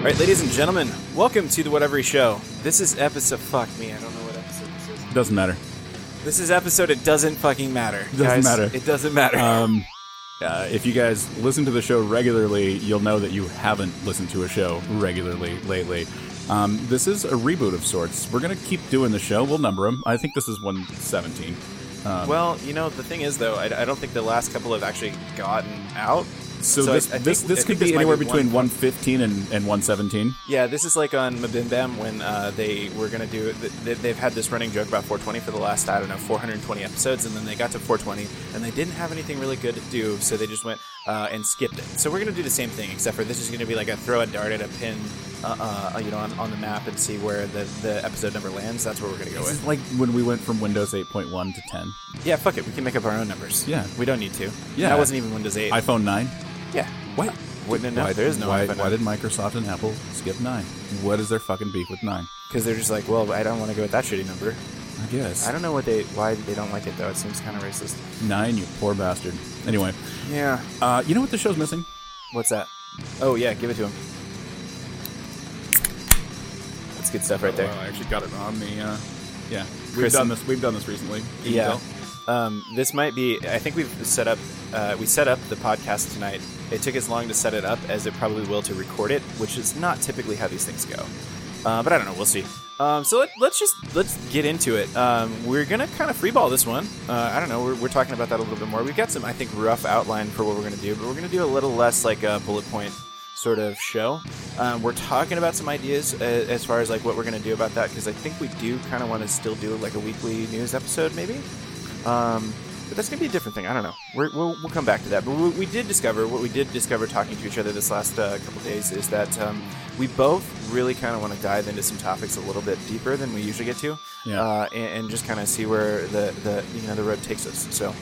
All right, ladies and gentlemen, welcome to the Whatever Show. This is episode. Fuck me, I don't know what episode this is. Doesn't matter. This is episode. It doesn't fucking matter. Doesn't guys. matter. It doesn't matter. Um, uh, if you guys listen to the show regularly, you'll know that you haven't listened to a show regularly lately. Um, this is a reboot of sorts. We're gonna keep doing the show. We'll number them. I think this is 117. Um, well, you know, the thing is, though, I, I don't think the last couple have actually gotten out. So, so I- this I think- this, I this could be anywhere be between one- 115 and, and 117. Yeah, this is like on Mabim Bam when uh, they were going to do th- th- They've had this running joke about 420 for the last, I don't know, 420 episodes, and then they got to 420, and they didn't have anything really good to do, so they just went uh, and skipped it. So we're going to do the same thing, except for this is going to be like a throw a dart at a pin, uh, uh, you know, on, on the map and see where the, the episode number lands. That's where we're going to go This with. like when we went from Windows 8.1 to 10. Yeah, fuck it. We can make up our own numbers. Yeah. We don't need to. Yeah. That wasn't even Windows 8. iPhone 9. Yeah. What? Wouldn't it know? There is no why, why did Microsoft and Apple skip 9? What is their fucking beef with 9? Because they're just like, well, I don't want to go with that shitty number. I guess. I don't know what they why they don't like it though. It seems kind of racist. 9, you poor bastard. Anyway, Yeah. uh, you know what the show's missing? What's that? Oh yeah, give it to him. That's good stuff right there. Well, I actually got it on the. Uh, yeah, we've Chris- done this. We've done this recently. Yeah. Um, this might be. I think we've set up. Uh, we set up the podcast tonight. It took as long to set it up as it probably will to record it, which is not typically how these things go. Uh, but I don't know. We'll see. Um, so let, let's just let's get into it. Um, we're gonna kind of freeball this one. Uh, I don't know. We're, we're talking about that a little bit more. We've got some, I think, rough outline for what we're gonna do, but we're gonna do a little less like a bullet point sort of show. Um, we're talking about some ideas uh, as far as like what we're gonna do about that because I think we do kind of want to still do like a weekly news episode, maybe. Um, but that's gonna be a different thing. I don't know. We're, we'll we'll come back to that. But we, we did discover what we did discover talking to each other this last uh, couple days is that um, we both really kind of want to dive into some topics a little bit deeper than we usually get to, Yeah. uh, and, and just kind of see where the the you know the road takes us. So.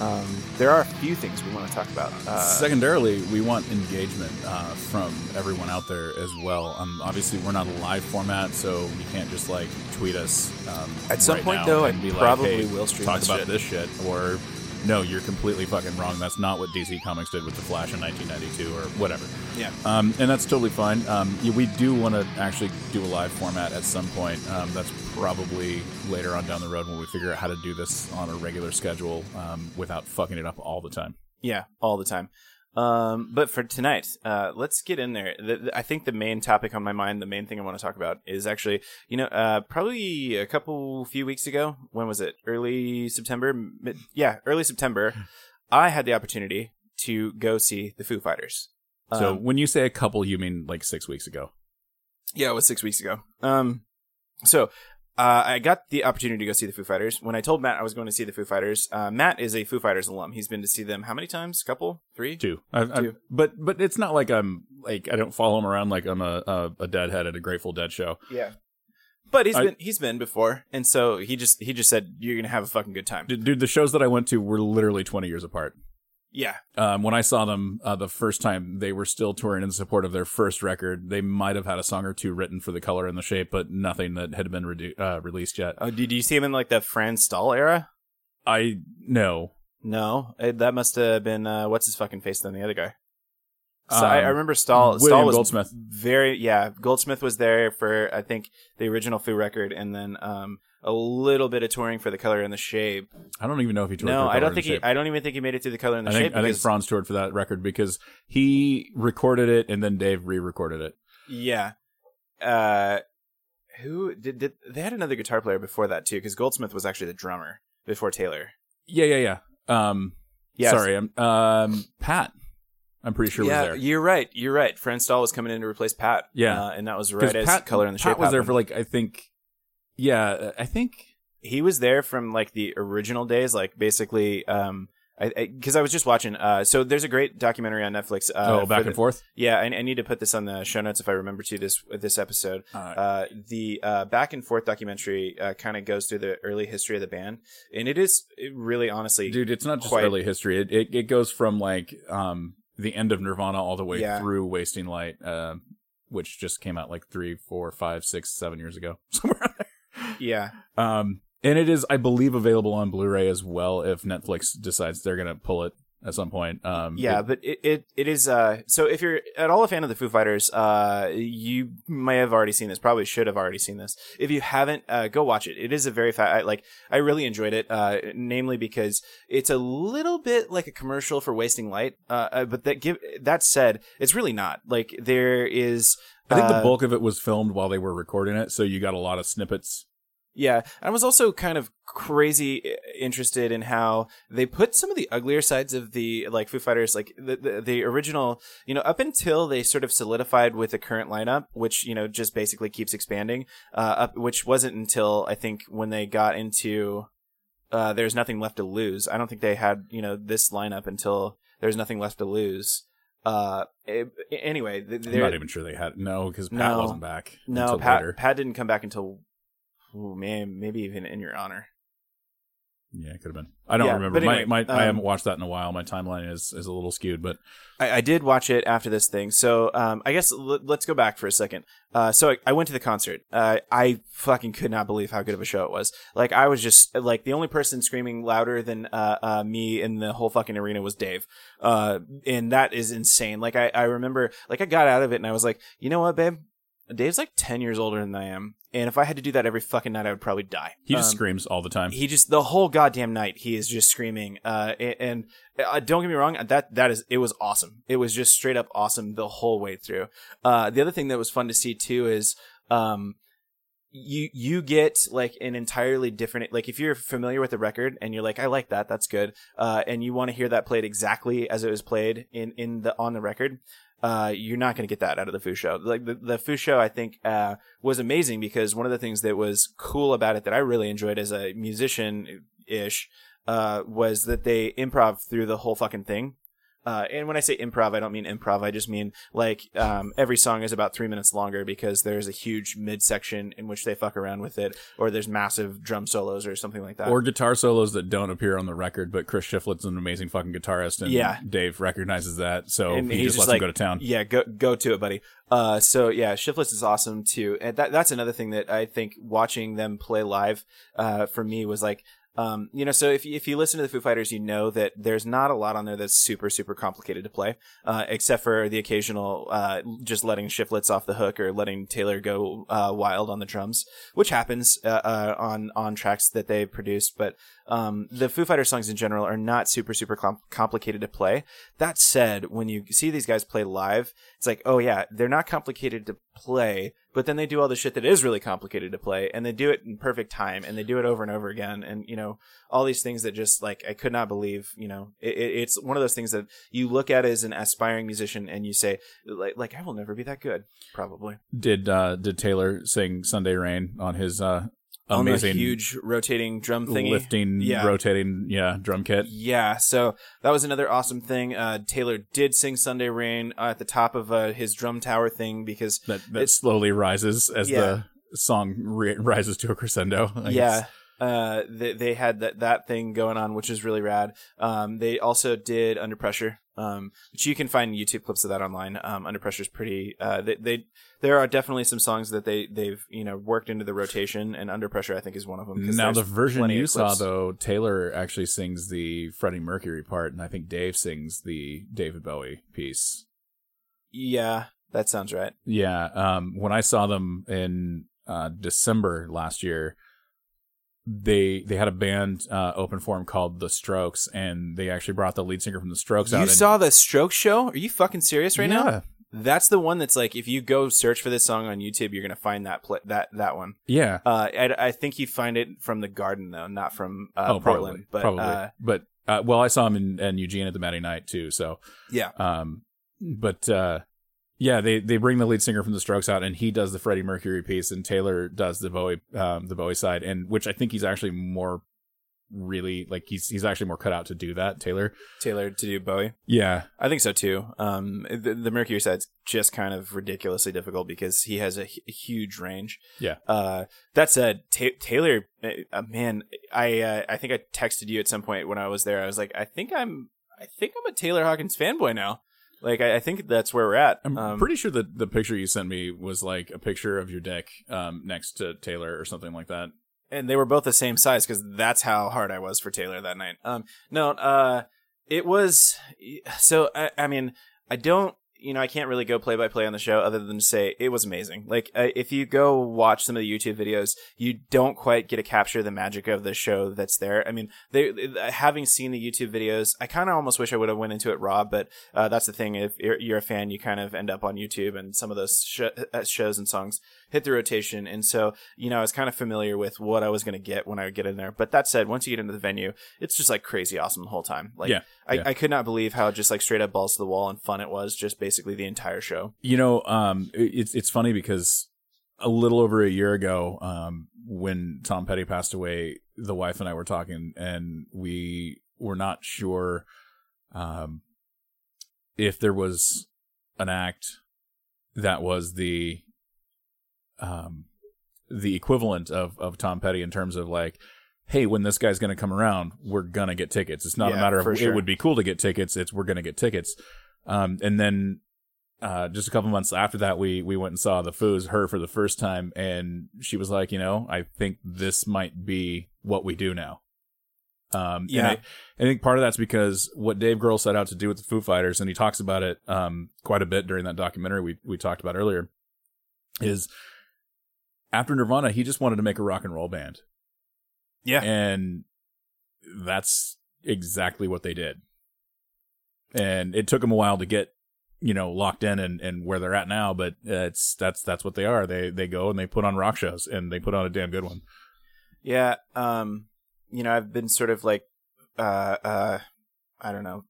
Um, there are a few things we want to talk about. Uh, Secondarily, we want engagement uh, from everyone out there as well. Um, obviously, we're not a live format, so you can't just like tweet us. Um, At some right point, though, I be probably like, hey, will stream talk this about shit. this shit, or no, you're completely fucking wrong. That's not what DC Comics did with the Flash in 1992, or whatever. yeah. Um, and that's totally fine. Um, yeah, we do want to actually do a live format at some point. Um, that's probably later on down the road when we figure out how to do this on a regular schedule um, without fucking it up all the time. Yeah, all the time. Um, but for tonight, uh, let's get in there. The, the- I think the main topic on my mind, the main thing I want to talk about is actually, you know, uh, probably a couple few weeks ago. When was it? Early September? Mid, yeah, early September. I had the opportunity to go see the Foo Fighters. So Um, when you say a couple, you mean like six weeks ago. Yeah, it was six weeks ago. Um, so uh, I got the opportunity to go see the Foo Fighters. When I told Matt I was going to see the Foo Fighters, uh, Matt is a Foo Fighters alum. He's been to see them how many times? Couple, three? Two. I, I, Two. But but it's not like I'm like I don't follow him around like I'm a a, a deadhead at a Grateful Dead show. Yeah. But he's I- been he's been before, and so he just he just said you're gonna have a fucking good time. Dude, the shows that I went to were literally 20 years apart. Yeah, Um, when I saw them uh, the first time, they were still touring in support of their first record. They might have had a song or two written for the color and the shape, but nothing that had been redu- uh, released yet. Oh, did you see him in like the Franz Stahl era? I know. No, Eh, that must have been uh, what's his fucking face then the other guy. So Um, I, I remember Stahl. Stahl William was Goldsmith. Very yeah. Goldsmith was there for I think the original Foo record, and then um a little bit of touring for the color and the shape. I don't even know if he toured. No, for I don't think he. Shape. I don't even think he made it through the color and the I think shape. I think Franz toured for that record because he recorded it and then Dave re-recorded it. Yeah. Uh, who did, did they had another guitar player before that too? Because Goldsmith was actually the drummer before Taylor. Yeah, yeah, yeah. Um, sorry, I'm um Pat. I'm pretty sure yeah, was there. you're right. You're right. Franz Stahl was coming in to replace Pat. Yeah. uh, and that was right as Pat, color and the Pat shape. was there for like I think, yeah, I think he was there from like the original days, like basically. Um, I because I, was just watching. Uh, so there's a great documentary on Netflix. Uh, oh back the- and forth. Yeah, I, I need to put this on the show notes if I remember to this this episode. Uh, the uh, back and forth documentary uh, kind of goes through the early history of the band, and it is it really honestly, Dude, it's not just quite- early history. It, it it goes from like um the end of Nirvana all the way Yeah. through Wasting Light, uh, which just came out like three, four, five, six, seven years ago, somewhere. Yeah, Um, and it is, I believe, available on Blu-ray as well if Netflix decides they're gonna pull it. at some point. Um, Yeah, it- but it, it it is uh so if you're at all a fan of the Foo Fighters, uh you may have already seen this, probably should have already seen this. If you haven't, uh go watch it. It is a very fat I, like I really enjoyed it, uh namely because it's a little bit like a commercial for wasting light. Uh, uh but that give that said, it's really not. Like there is I think the uh, bulk of it was filmed while they were recording it, so you got a lot of snippets. Yeah, I was also kind of crazy interested in how they put some of the uglier sides of the like Foo Fighters, like the, the the original, you know, up until they sort of solidified with the current lineup, which you know just basically keeps expanding. Uh, up, which wasn't until I think when they got into uh, there's nothing left to lose. I don't think they had you know this lineup until there's nothing left to lose. Uh, it- anyway, th- I'm they're- not even sure they had no because Pat No. wasn't back. no, Pat later. Pat didn't come back until. Ooh, man, maybe even in your honor. Yeah, it could have been. I don't Yeah, remember. anyway, my, my, I um, haven't watched that in a while. My timeline is, is a little skewed, but I, I did watch it after this thing, so um, I guess l- let's go back for a second. Uh, so I, I went to the concert. Uh, I fucking could not believe how good of a show it was. Like I was just like the only person screaming louder than uh, uh, me in the whole fucking arena was Dave, uh, and that is insane. Like I, I remember, like I got out of it and I was like, you know what, babe, Dave's like ten years older than I am, and if I had to do that every fucking night, I would probably die. he just Um, screams all the time. he just the whole goddamn night he is just screaming uh and, and uh, don't get me wrong that that is it was awesome it was just straight up awesome the whole way through uh the other thing that was fun to see too is um you you get like an entirely different like if you're familiar with the record and you're like I like that that's good uh and you want to hear that played exactly as it was played in in the on the record uh you're not going to get that out of the Foo show. Like the the Foo show I think uh was amazing because one of the things that was cool about it that I really enjoyed as a musician ish uh was that they improv through the whole fucking thing uh, and when I say improv, I don't mean improv. I just mean like um, every song is about three minutes longer because there's a huge midsection in which they fuck around with it, or there's massive drum solos or something like that. or guitar solos that don't appear on the record, but Chris Shiflett's an amazing fucking guitarist, and Yeah. Dave recognizes that, so And he just just lets like, him go to town. Yeah, go go to it, buddy. Uh, so yeah, Shiflett's is awesome too, and that that's another thing that I think watching them play live, uh, for me was like, um, you know, so if you, if you listen to the Foo Fighters, you know that there's not a lot on there that's super super complicated to play, uh, except for the occasional, uh, just letting Shiflett off the hook or letting Taylor go uh, wild on the drums, which happens uh, uh, on on tracks that they produced, but. Um, the Foo Fighters songs in general are not super, super com- complicated to play. That said, when you see these guys play live, it's like, oh yeah, they're not complicated to play, but then they do all the shit that is really complicated to play, and they do it in perfect time, and they do it over and over again, and you know, all these things that just like I could not believe. You know, it, it, it's one of those things that you look at as an aspiring musician, and you say, like, like I will never be that good, probably. Did uh, did Taylor sing "Sunday Rain" on his uh, On the amazing huge rotating drum thingy, lifting, Yeah. rotating, yeah, drum kit? Yeah, so that was another awesome thing. Uh, Taylor did sing Sunday Rain uh, at the top of uh, his drum tower thing because That that slowly rises as Yeah. the song ri rises to a crescendo. I yeah, guess. uh, they, they had that, that thing going on, which is really rad. Um, they also did Under Pressure, um, which you can find YouTube clips of that online. Um, Under Pressure is pretty. Uh, they, they there are definitely some songs that they they've you know worked into the rotation, and Under Pressure I think is one of them. Now the version you saw though, Taylor actually sings the Freddie Mercury part, and I think Dave sings the David Bowie piece. yeah, that sounds right. Yeah, um, when I saw them in uh, December last year, they they had a band uh, open for 'em called The Strokes, and they actually brought the lead singer from The Strokes out. You and- saw the Strokes show? Are you fucking serious right now? That's the one that's like if you go search for this song on YouTube, you're gonna find that pla that that one. yeah. Uh, I, I think you find it from the Garden though, not from uh, oh, Portland. probably, but probably. Uh, but uh, well, I saw him in, in Eugene at the Matthew Knight too. So, yeah, um, but uh, yeah, they they bring the lead singer from the Strokes out, and he does the Freddie Mercury piece, and Taylor does the Bowie um, the Bowie side, and which I think he's actually more really like he's he's actually more cut out to do that. Taylor, Taylor to do Bowie. yeah, I think so too. Um, the, the Mercury side's just kind of ridiculously difficult because he has a, huge range. Yeah. Uh, that said, Ta- Taylor, uh, man, I uh, I think I texted you at some point when I was there. I was like, I think I'm I think I'm a Taylor Hawkins fanboy now. Like I, I think that's where we're at. I'm Um, pretty sure that the picture you sent me was like a picture of your dick um, next to Taylor or something like that. And they were both the same size because that's how hard I was for Taylor that night. Um, no, uh, It was so. I, I mean, I don't. You know, I can't really go play by play on the show other than to say it was amazing. Like, uh, if you go watch some of the YouTube videos, you don't quite get to capture the magic of the show that's there. I mean, they, having seen the YouTube videos, I kind of almost wish I would have went into it raw, but uh, that's the thing. If you're, you're, a fan, you kind of end up on YouTube, and some of those sh- uh, shows and songs hit the rotation. And so, you know, I was kind of familiar with what I was going to get when I would get in there. But that said, once you get into the venue, it's just like crazy awesome the whole time. Like, yeah, I, yeah. I could not believe how just like straight up balls to the wall and fun it was just basically the entire show. You know, um, it's, it's funny because a little over a year ago, um, when Tom Petty passed away, the wife and I were talking and we were not sure, um, if there was an act that was the um, the equivalent of of Tom Petty in terms of like, hey, when this guy's going to come around, we're gonna get tickets. It's not Yeah, a matter of sure. it would be cool to get tickets. It's we're gonna get tickets. Um, and then uh, just a couple months after that, we we went and saw the Foos, her for the first time, and she was like, you know, I think this might be what we do now. Um, Yeah. and I, I think part of that's because what Dave Grohl set out to do with the Foo Fighters, and he talks about it um, quite a bit during that documentary we we talked about earlier, is after Nirvana, he just wanted to make a rock and roll band, Yeah. and that's exactly what they did. And it took them a while to get, you know, locked in and, and where they're at now, but it's that's that's what they are. They they go and they put on rock shows, and they put on a damn good one. Yeah, um, you know, I've been sort of like, uh, uh, I don't know,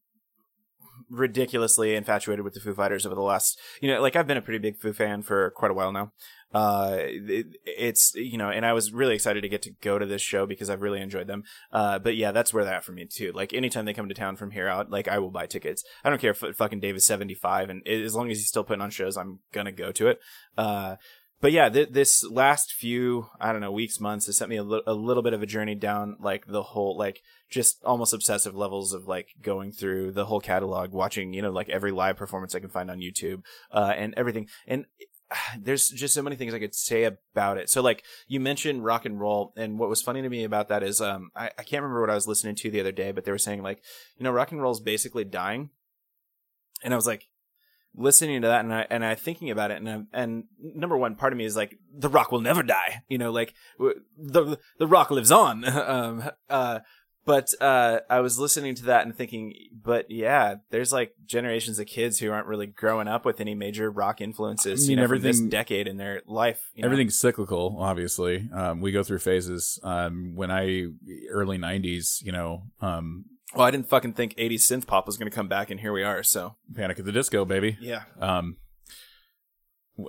ridiculously infatuated with the Foo Fighters over the last, you know, like I've been a pretty big Foo fan for quite a while now. Uh, it, it's you know, and I was really excited to get to go to this show because I've really enjoyed them. Uh, but yeah, that's where they're at for me too. Like anytime they come to town from here out, like I will buy tickets. I don't care if fucking Dave is seventy five, and as long as he's still putting on shows, I'm gonna go to it. Uh, but yeah, th- this last few, I don't know, weeks, months has sent me a, li- a little bit of a journey down like the whole, like just almost obsessive levels of like going through the whole catalog, watching, you know, like every live performance I can find on YouTube, uh, and everything. And there's just so many things I could say about it. So like you mentioned rock and roll, and what was funny to me about that is, um, I, I can't remember what I was listening to the other day, but they were saying like, you know, rock and roll is basically dying. And I was like, listening to that and I and I thinking about it and I, and number one part of me is like the rock will never die you know like w- the the rock lives on um uh but uh I was listening to that and thinking but yeah there's like generations of kids who aren't really growing up with any major rock influences I you mean, know from this everything- decade in their life you know? Everything's cyclical, obviously. Um, we go through phases. Um, when I early '90s, you know, um, well I didn't fucking think 80s synth pop was going to come back and here we are so Panic at the Disco, baby. yeah Um,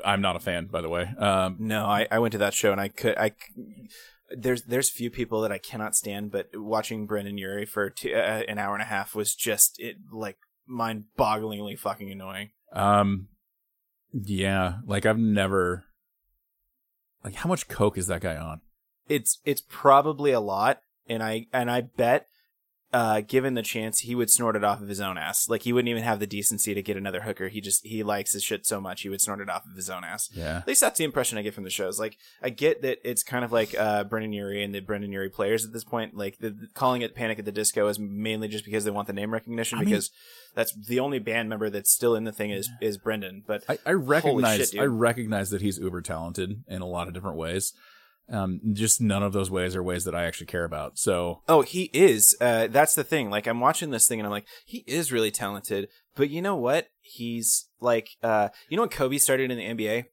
I'm not a fan, by the way. Um, No, I, I went to that show and I could I there's there's few people that I cannot stand, but watching Brendon Urie for two, uh, an hour and a half was just it like mind-bogglingly fucking annoying. um, yeah, like I've never. Like, how much coke is that guy on? It's it's probably a lot, and I and I bet. Uh, given the chance, he would snort it off of his own ass. Like he wouldn't even have the decency to get another hooker. He just he likes his shit so much he would snort it off of his own ass. Yeah. At least that's the impression I get from the shows. Like, I get that it's kind of like uh, Brendon Urie and the Brendon Urie players at this point. Like, the, the- calling it Panic at the Disco is mainly just because they want the name recognition. I mean- because that's the only band member that's still in the thing is is Brendon. But I, I recognize shit. I recognize that he's uber talented in a lot of different ways. Um, just none of those ways are ways that I actually care about. So oh, he is. Uh, that's the thing. Like, I'm watching this thing and I'm like, he is really talented. But you know what? He's like, uh, you know when Kobe started in the NBA.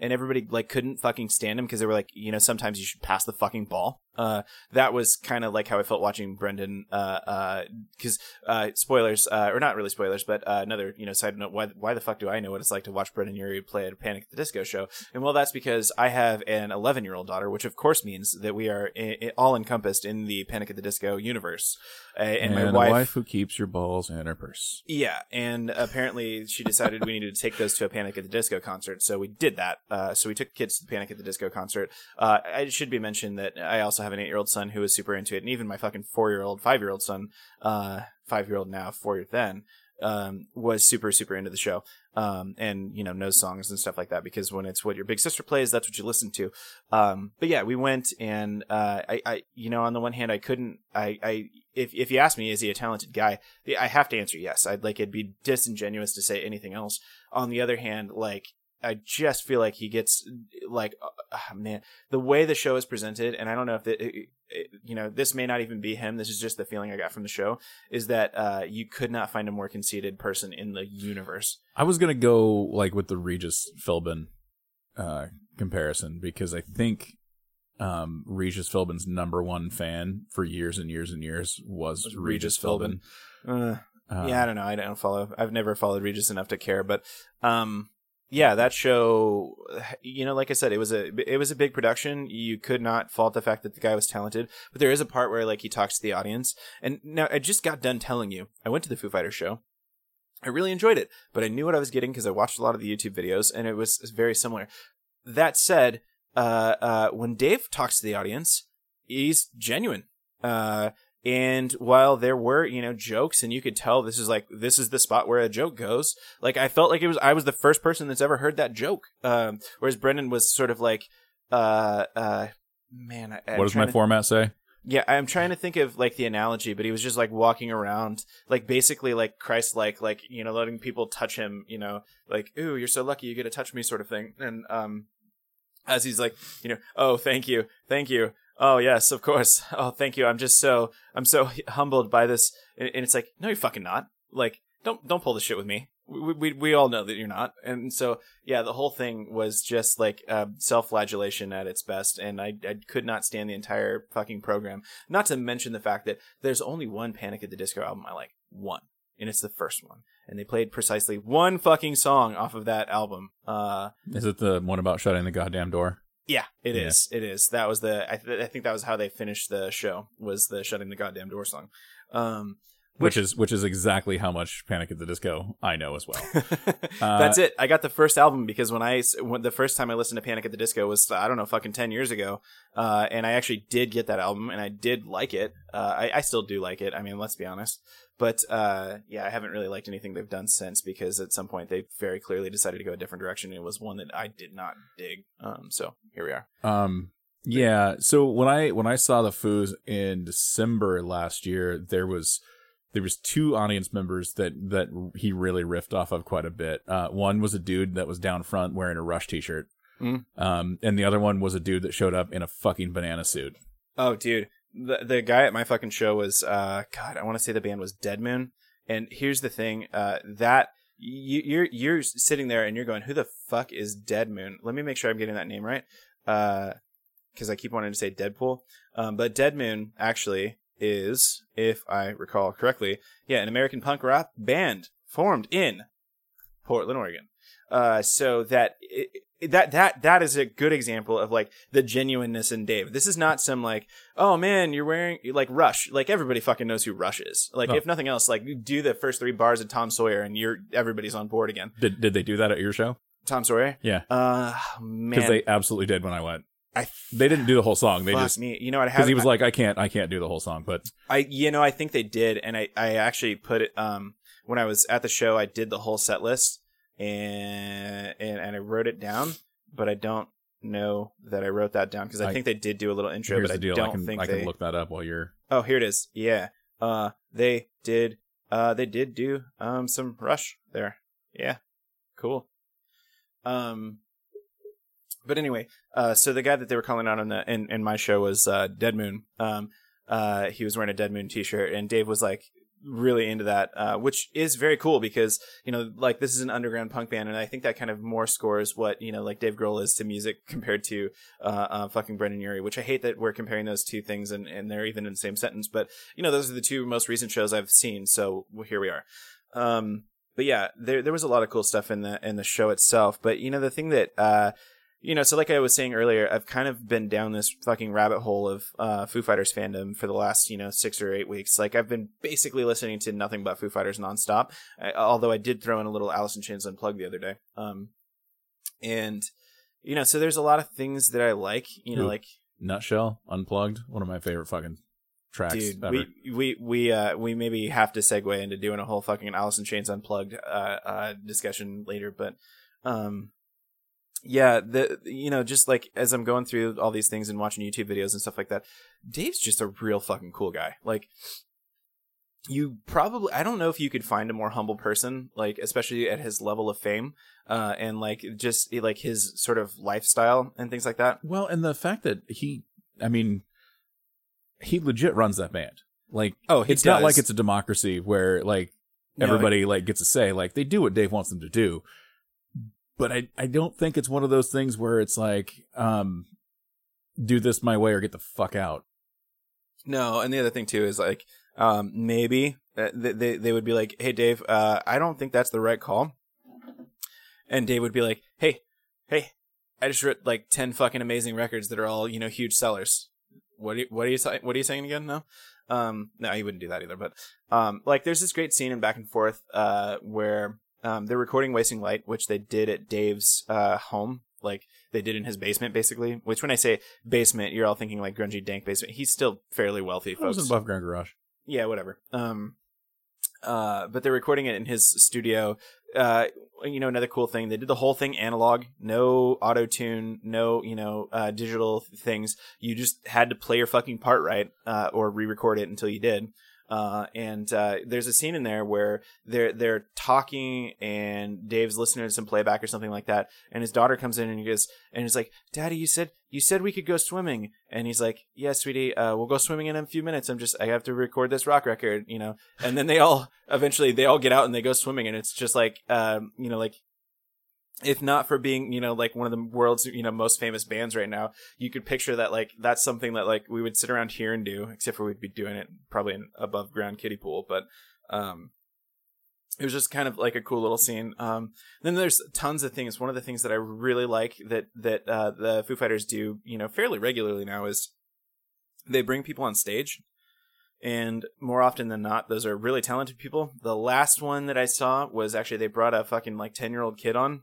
And everybody like couldn't fucking stand him because they were like, you know, sometimes you should pass the fucking ball. Uh, that was kind of like how I felt watching Brendon. Uh, uh, because uh, spoilers, uh, or not really spoilers, but uh, another you know side note. Why why the fuck do I know what it's like to watch Brendon Urie play at a Panic at the Disco show? And well, that's because I have an 11 year old daughter, which of course means that we are i- i- all encompassed in the Panic at the Disco universe. Uh, and, my a wife, wife who keeps your balls in her purse. yeah, and apparently she decided we needed to take those to a Panic at the Disco concert, so we did that. Uh, so we took kids to the Panic at the Disco concert. Uh, it should be mentioned that I also have an eight-year-old son who is super into it, and even my fucking four-year-old, five-year-old son, uh, five-year-old now, four year then, um, was super, super into the show. Um, and you know knows songs and stuff like that because when it's what your big sister plays, that's what you listen to. Um, but yeah, we went and uh, I, I, you know, on the one hand, I couldn't, I, I, if if you ask me, is he a talented guy? I have to answer yes. I'd like it'd be disingenuous to say anything else. On the other hand, like I just feel like he gets like uh, man the way the show is presented, and I don't know if it, it, it, you know this may not even be him. This is just the feeling I got from the show is that uh, you could not find a more conceited person in the universe. I was gonna go like with the Regis Philbin uh, comparison because I think um, Regis Philbin's number one fan for years and years and years was, was Regis, Regis Philbin. Philbin. Uh, yeah, I don't know. I don't follow. I've never followed Regis enough to care, but um, yeah, that show, you know, like I said, it was a it was a big production. You could not fault the fact that the guy was talented, but there is a part where like he talks to the audience. And now I just got done telling you, I went to the Foo Fighters show. I really enjoyed it, but I knew what I was getting because I watched a lot of the YouTube videos, and it was very similar. That said, uh, uh, when Dave talks to the audience, he's genuine. Uh, and while there were, you know, jokes and you could tell this is like, this is the spot where a joke goes, like I felt like it was, I was the first person that's ever heard that joke. Um, whereas Brendon was sort of like, uh, uh, man, I, what does my to, format say? Yeah, I'm trying to think of like the analogy, but he was just like walking around, like basically like Christ like, like, you know, letting people touch him, you know, like, ooh, you're so lucky you get to touch me sort of thing. And, um, as he's like, you know, oh, thank you, thank you. Oh yes, of course. Oh, thank you. I'm just so I'm so humbled by this. And, it's like, no, you're fucking not. Like, don't don't pull the shit with me. We, we we all know that you're not. And so yeah, the whole thing was just like uh, self-flagellation at its best, and I I could not stand the entire fucking program. Not to mention the fact that there's only one Panic at the Disco album I like, one, and it's the first one. And they played precisely one fucking song off of that album. Uh, is it the one about shutting the goddamn door? Yeah, it yeah. is. It is. That was the. I, th- I, think that was how they finished the show. Was the shutting the goddamn door song. Um, which, which, is which is exactly how much Panic at the Disco I know as well. uh, That's it. I got the first album because when I when the first time I listened to Panic at the Disco was I don't know fucking ten years ago, uh, and I actually did get that album and I did like it. Uh, I, I still do like it. I mean, let's be honest. But uh, yeah, I haven't really liked anything they've done since because at some point they very clearly decided to go a different direction. And it was one that I did not dig. Um, so here we are. Um, yeah. So when I when I saw the Foos in December last year, there was there was two audience members that that he really riffed off of quite a bit. Uh, one was a dude that was down front wearing a Rush T-shirt, mm. um, and the other one was a dude that showed up in a fucking banana suit. Oh, dude, the the guy at my fucking show was uh God, I want to say the band was Dead Moon. And here's the thing, uh that you, you're you're sitting there and you're going, who the fuck is Dead Moon? Let me make sure I'm getting that name right, uh, because I keep wanting to say Deadpool. Um, but Dead Moon actually is, if I recall correctly, yeah, an American punk rock band formed in Portland, Oregon. Uh, so that it, that that that is a good example of like the genuineness in Dave. This is not some like, oh man, you're wearing like Rush. Like everybody fucking knows who Rush is. Like oh. if nothing else, like you do the first three bars of Tom Sawyer and you're everybody's on board again. Did did they do that at your show? Tom Sawyer? Yeah. Uh man. Because they absolutely did when I went. I they didn't do the whole song. They just me. You know what? Because he was I, like, I can't, I can't do the whole song. But I, you know, I think they did, and I, I actually put it. Um, when I was at the show, I did the whole set list, and and, and I wrote it down but I don't know that I wrote that down because I, I, think they did do a little intro, but I deal. don't I can, think I they... can look that up while you're. Oh, here it is. Yeah. Uh, they did. Uh, they did do um some Rush there. Yeah. Cool. Um. But anyway, uh, so the guy that they were calling out on the in, in my show was uh, Dead Moon. Um, uh, he was wearing a Dead Moon T-shirt, and Dave was like, really into that, uh, which is very cool because you know, like this is an underground punk band, and I think that kind of more scores what you know, like Dave Grohl is to music compared to uh, uh, fucking Brendon Urie. Which I hate that we're comparing those two things, and, and they're even in the same sentence. But you know, those are the two most recent shows I've seen, so here we are. Um, but yeah, there there was a lot of cool stuff in the in the show itself. But you know, the thing that uh, you know, so like I was saying earlier, I've kind of been down this fucking rabbit hole of uh, Foo Fighters fandom for the last, you know, six or eight weeks. Like I've been basically listening to nothing but Foo Fighters nonstop. I, although I did throw in a little Alice in Chains unplugged the other day. Um, and you know, so there's a lot of things that I like. You know, Ooh, like Nutshell Unplugged, one of my favorite fucking tracks. Dude, ever. we we we uh we maybe have to segue into doing a whole fucking Alice in Chains unplugged uh uh discussion later, but um yeah, the you know, just like as I'm going through all these things and watching YouTube videos and stuff like that, Dave's just a real fucking cool guy. Like you probably I don't know if you could find a more humble person, like especially at his level of fame, uh, and like just like his sort of lifestyle and things like that. Well, and the fact that he, I mean, he legit runs that band. Like, Oh, it's not like it's a democracy where like No, everybody like gets a say. Like they do what Dave wants them to do. But I, I don't think it's one of those things where it's like, um, do this my way or get the fuck out. No, and the other thing too is like um, maybe uh, they, they they would be like, "Hey, Dave, uh, I don't think that's the right call," and Dave would be like, "Hey, hey, I just wrote like ten fucking amazing records that are all you know huge sellers. What are you, what are you what are you saying again? No, um, no, he wouldn't do that either. But um, like there's this great scene in Back and Forth uh, where um, they're recording Wasting Light, which they did at Dave's uh, home. Like they did in his basement, basically. Which, when I say basement, you're all thinking like grungy, dank basement. He's still fairly wealthy, It was folks above ground garage. yeah, whatever. Um, uh, but they're recording it in his studio. Uh, you know, another cool thing, they did the whole thing analog, no auto tune, no, you know, uh, digital things. You just had to play your fucking part right, uh, or re-record it until you did. Uh, and, uh, there's a scene in there where they're, they're talking and Dave's listening to some playback or something like that. And his daughter comes in and he goes, and he's like, daddy, you said, you said we could go swimming. And he's like, yeah, sweetie, uh, we'll go swimming in a few minutes. I'm just, I have to record this rock record, you know? And then they all, eventually they all get out and they go swimming and it's just like, um, you know, like, if not for being, you know, like one of the world's, you know, most famous bands right now, you could picture that like that's something that like we would sit around here and do, except for we'd be doing it probably in above ground kiddie pool. But um it was just kind of like a cool little scene. Um then there's tons of things. One of the things that I really like that that uh the Foo Fighters do, you know, fairly regularly now is they bring people on stage and more often than not those are really talented people the last one that i saw was actually they brought a fucking like 10 year old kid on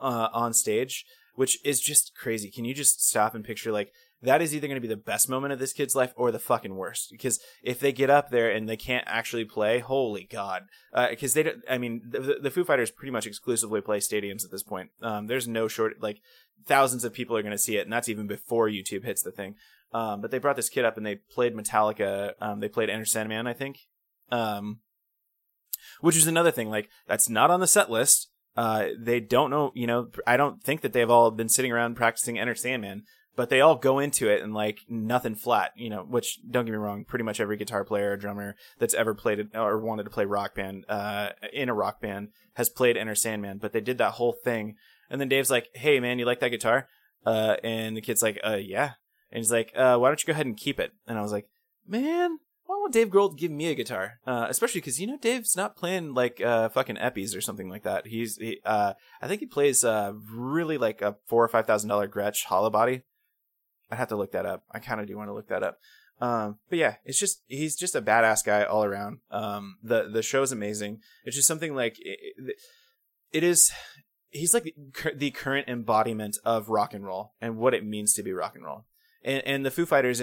uh, on stage which is just crazy can you just stop and picture like that is either going to be the best moment of this kid's life or the fucking worst because if they get up there and they can't actually play holy god because they don't i mean the, the foo fighters pretty much exclusively play stadiums at this point um, there's no short like thousands of people are going to see it and that's even before youtube hits the thing um, but they brought this kid up and they played Metallica. Um, they played Enter Sandman, I think. Um, which is another thing. Like that's not on the set list. Uh, they don't know. You know, I don't think that they've all been sitting around practicing Enter Sandman. But they all go into it and like nothing flat. You know, which don't get me wrong. Pretty much every guitar player or drummer that's ever played it or wanted to play rock band, uh, in a rock band has played Enter Sandman. But they did that whole thing. And then Dave's like, "Hey man, you like that guitar?" Uh, and the kid's like, "Uh, yeah." And he's like, uh, why don't you go ahead and keep it? And I was like, man, why won't Dave Grohl give me a guitar? Uh, especially because, you know, Dave's not playing like, uh, fucking Eppies or something like that. He's, he, uh, I think he plays, uh, really like a four or five thousand dollar Gretsch hollow body. I'd have to look that up. I kind of do want to look that up. Um, but yeah, it's just, he's just a badass guy all around. Um, the, the show's amazing. It's just something like, it, it is, he's like the current embodiment of rock and roll and what it means to be rock and roll and, and the Foo Fighters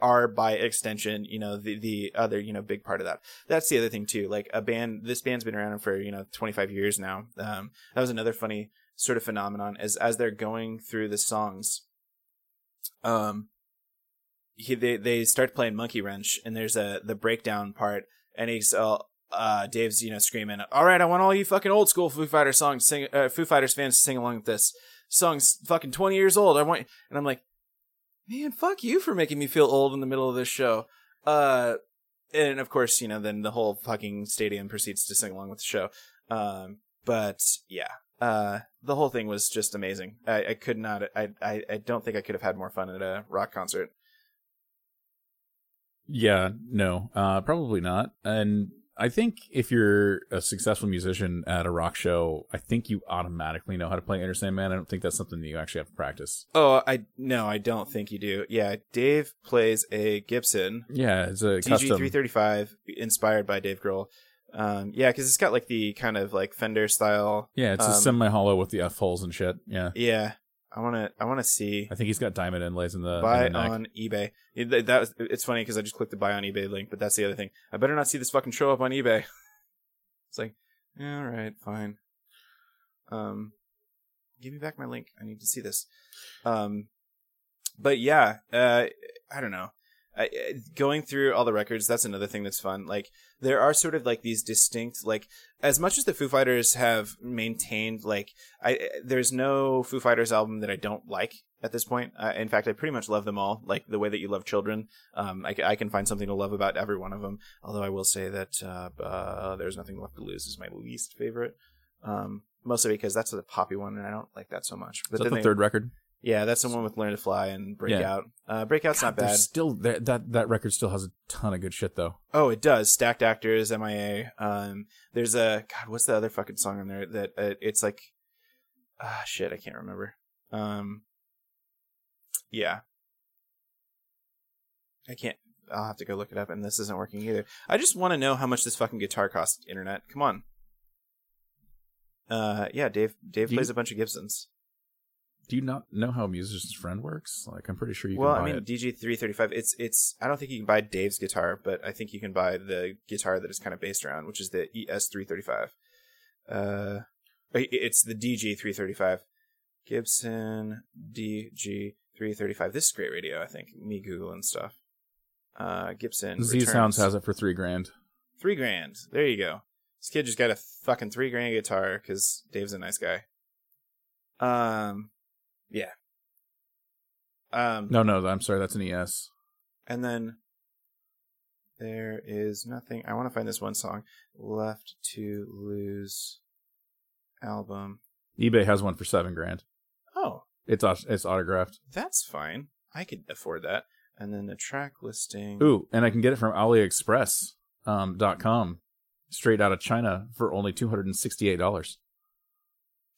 are by extension, you know, the the other you know big part of that. That's the other thing too. Like a band, this band's been around for you know 25 years now. Um, that was another funny sort of phenomenon as as they're going through the songs. Um, he, they they start playing Monkey Wrench, and there's a the breakdown part, and he's uh, uh Dave's you know screaming, "All right, I want all you fucking old school Foo Fighters songs, sing uh, Foo Fighters fans to sing along with this." Song's fucking 20 years old. I want, and I'm like, man, fuck you for making me feel old in the middle of this show. Uh, and of course, you know, then the whole fucking stadium proceeds to sing along with the show. Um, but yeah, uh, the whole thing was just amazing. I, I could not, I, I, I don't think I could have had more fun at a rock concert. Yeah, no, uh, probably not. And I think if you're a successful musician at a rock show, I think you automatically know how to play Enter Sandman. I don't think that's something that you actually have to practice. Oh, I no, I don't think you do. Yeah, Dave plays a Gibson Yeah, it's a TG custom. three thirty five, inspired by Dave Grohl. Um, yeah, because it's got like the kind of like Fender style. Yeah, it's a um, semi hollow with the F holes and shit. Yeah, Yeah, I want to, I want to see. I think he's got diamond inlays in the, buy in the on eBay. It, that that was, it's funny because I just clicked the buy on eBay link, but that's the other thing. I better not see this fucking show up on eBay. it's like, yeah, all right, fine. Um, give me back my link. I need to see this. Um, but yeah, uh, I don't know. I, going through all the records, that's another thing that's fun. Like there are sort of like these distinct, like as much as the Foo Fighters have maintained, like I there's no Foo Fighters album that I don't like at this point. Uh, in fact, I pretty much love them all, like the way that you love children. Um, I, I can find something to love about every one of them. Although I will say that uh, uh, there's nothing left to lose is my least favorite. Um, mostly because that's the poppy one, and I don't like that so much. But Is that then the they- third record? Yeah, that's the one with Learn to Fly and Breakout. Uh, Breakout's not bad. Still, that that record still has a ton of good shit though. Oh, it does. Stacked Actors, MIA. Um, there's a God. What's the other fucking song on there that uh, it's like? Ah, shit, I can't remember. Um, yeah, I can't. I'll have to go look it up, and this isn't working either. I just want to know how much this fucking guitar costs. Internet, come on. Uh, yeah, Dave. Dave Do you- plays a bunch of Gibsons. Do you not know how a musician's friend works? Like, I'm pretty sure you can do it. well, I mean, it. DG three thirty five. It's it's. I don't think you can buy Dave's guitar, but I think you can buy the guitar that is kind of based around, which is the ES three thirty five. Uh, it's the DG three thirty five. Gibson DG three thirty five. This is great radio. I think me googling stuff. Uh, Gibson. Z returns. Sounds has it for three grand. three grand. There you go. This kid just got a fucking three grand guitar because Dave's a nice guy. Um, yeah. Um, No, no, I'm sorry, that's an ES. and then there is nothing. I want to find this one song. Left to Lose album. eBay has one for seven grand. Oh, It's it's autographed. that's fine. I could afford that. And then the track listing. Ooh, and I can get it from AliExpress um, dot com, straight out of China for only two hundred and sixty eight dollars.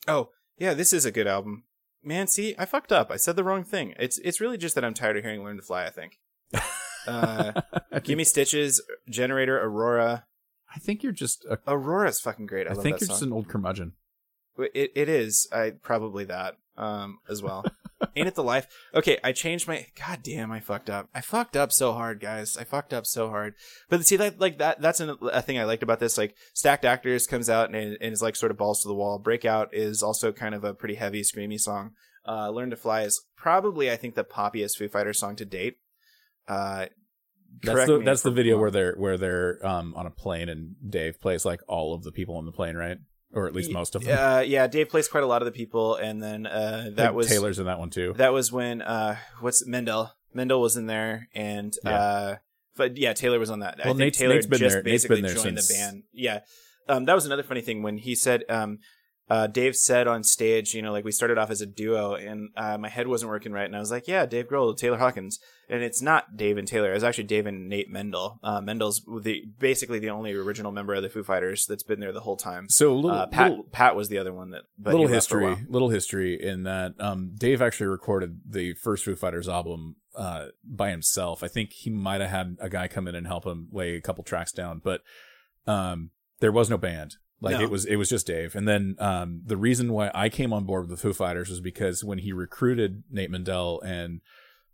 Oh, yeah, this is a good album. Man, see, I fucked up. I said the wrong thing. It's it's really just that I'm tired of hearing "Learn to Fly." I think. Uh, Give me stitches. Generator. Aurora. I think you're just a, Aurora's fucking great. I, I think you're just an old curmudgeon. It it is. I probably that um as well. Ain't it the life? Okay, I changed my. God damn, I fucked up. I fucked up so hard, guys. I fucked up so hard. But see that like that that's an, a thing I liked about this. Like stacked actors comes out and, and is like sort of balls to the wall. Breakout is also kind of a pretty heavy screamy song. Uh, Learn to Fly is probably I think the poppiest Foo Fighters song to date. Uh, That's the that's the video where they're where they're um on a plane and Dave plays like all of the people on the plane, right? Or at least most of them. Uh, yeah, Dave plays quite a lot of the people, and then uh, that was Taylor's in that one too. that was when uh, what's Mendel? Mendel was in there, and Yeah. uh, but yeah, Taylor was on that. I Well, think Nate's- Taylor Nate's been just there- basically been there joined the band. Yeah, um, that was another funny thing when he said. Um, uh, Dave said on stage, you know, like we started off as a duo, and uh, my head wasn't working right, and I was like, "Yeah, Dave Grohl, Taylor Hawkins," and it's not Dave and Taylor. It's actually Dave and Nate Mendel. Uh, Mendel's the basically the only original member of the Foo Fighters that's been there the whole time. so little Uh, Pat little, Pat was the other one that but little he left for a history, little history in that um, Dave actually recorded the first Foo Fighters album uh, by himself. I think he might have had a guy come in and help him lay a couple tracks down, but um, there was no band. Like No. it was, it was just Dave. And then um, the reason why I came on board with the Foo Fighters was because when he recruited Nate Mendel and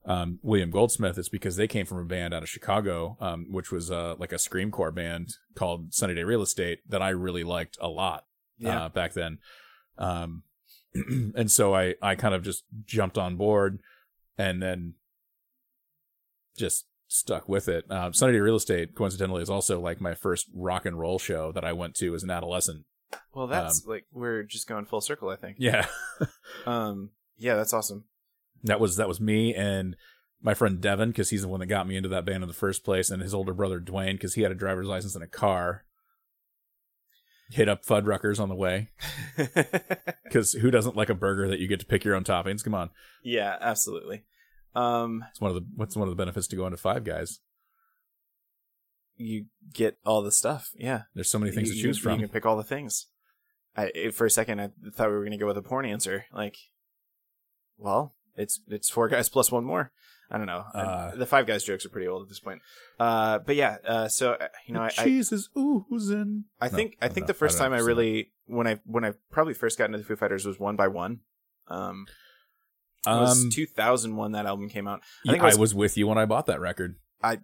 um, William Goldsmith, it's because they came from a band out of Chicago, um, which was uh, like a screamcore band called Sunny Day Real Estate that I really liked a lot Yeah. uh, back then. Um, and so I, I kind of just jumped on board and then just stuck with it. Um, Sunny Day Real Estate, coincidentally, is also like my first rock and roll show that I went to as an adolescent. Well, that's like we're just going full circle, I think. Yeah. Um, yeah, that's awesome. that was, that was me and my friend Devin, cause he's the one that got me into that band in the first place. And his older brother Dwayne, cause he had a driver's license and a car. Hit up Fuddruckers on the way. Cause who doesn't like a burger that you get to pick your own toppings? Come on. yeah, absolutely. Um, It's one of the what's one of the benefits to going to Five Guys. you get all the stuff. Yeah, There's so many things You- to you- choose from. You can pick all the things. I for a second I thought we were gonna go with a porn answer. Like, well, it's it's four guys plus one more. I don't know. I- Uh, the five guys jokes are pretty old at this point. Uh, but yeah. Uh, so uh, you know, I, I cheese is oozing. I No, think I think know. the first don't time I really when I when I probably first got into the Foo Fighters was one by one. Um, it was Um, 2001 that album came out. I I, think it was- was with you when I bought that record. I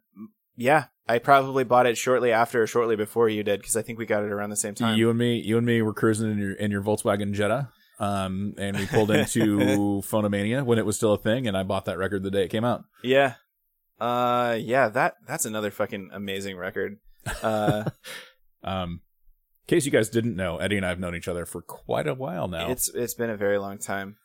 Yeah, I probably bought it shortly after or shortly before you did because I think we got it around the same time. You and me, you and me were cruising in your in your Volkswagen Jetta, um, and we pulled into Phonomania when it was still a thing, and I bought that record the day it came out. yeah. Uh, yeah, that that's another fucking amazing record. Uh, Um, in case you guys didn't know, Eddie and I have known each other for quite a while now. it's it's been a very long time.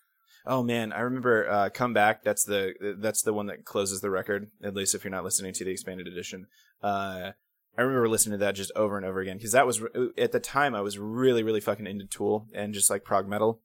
Oh man, I remember uh, "Come Back." That's the that's the one that closes the record. At least if you're not listening to the expanded edition. Uh, I remember listening to that just over and over again because that was at the time I was really really fucking into Tool and just like prog metal.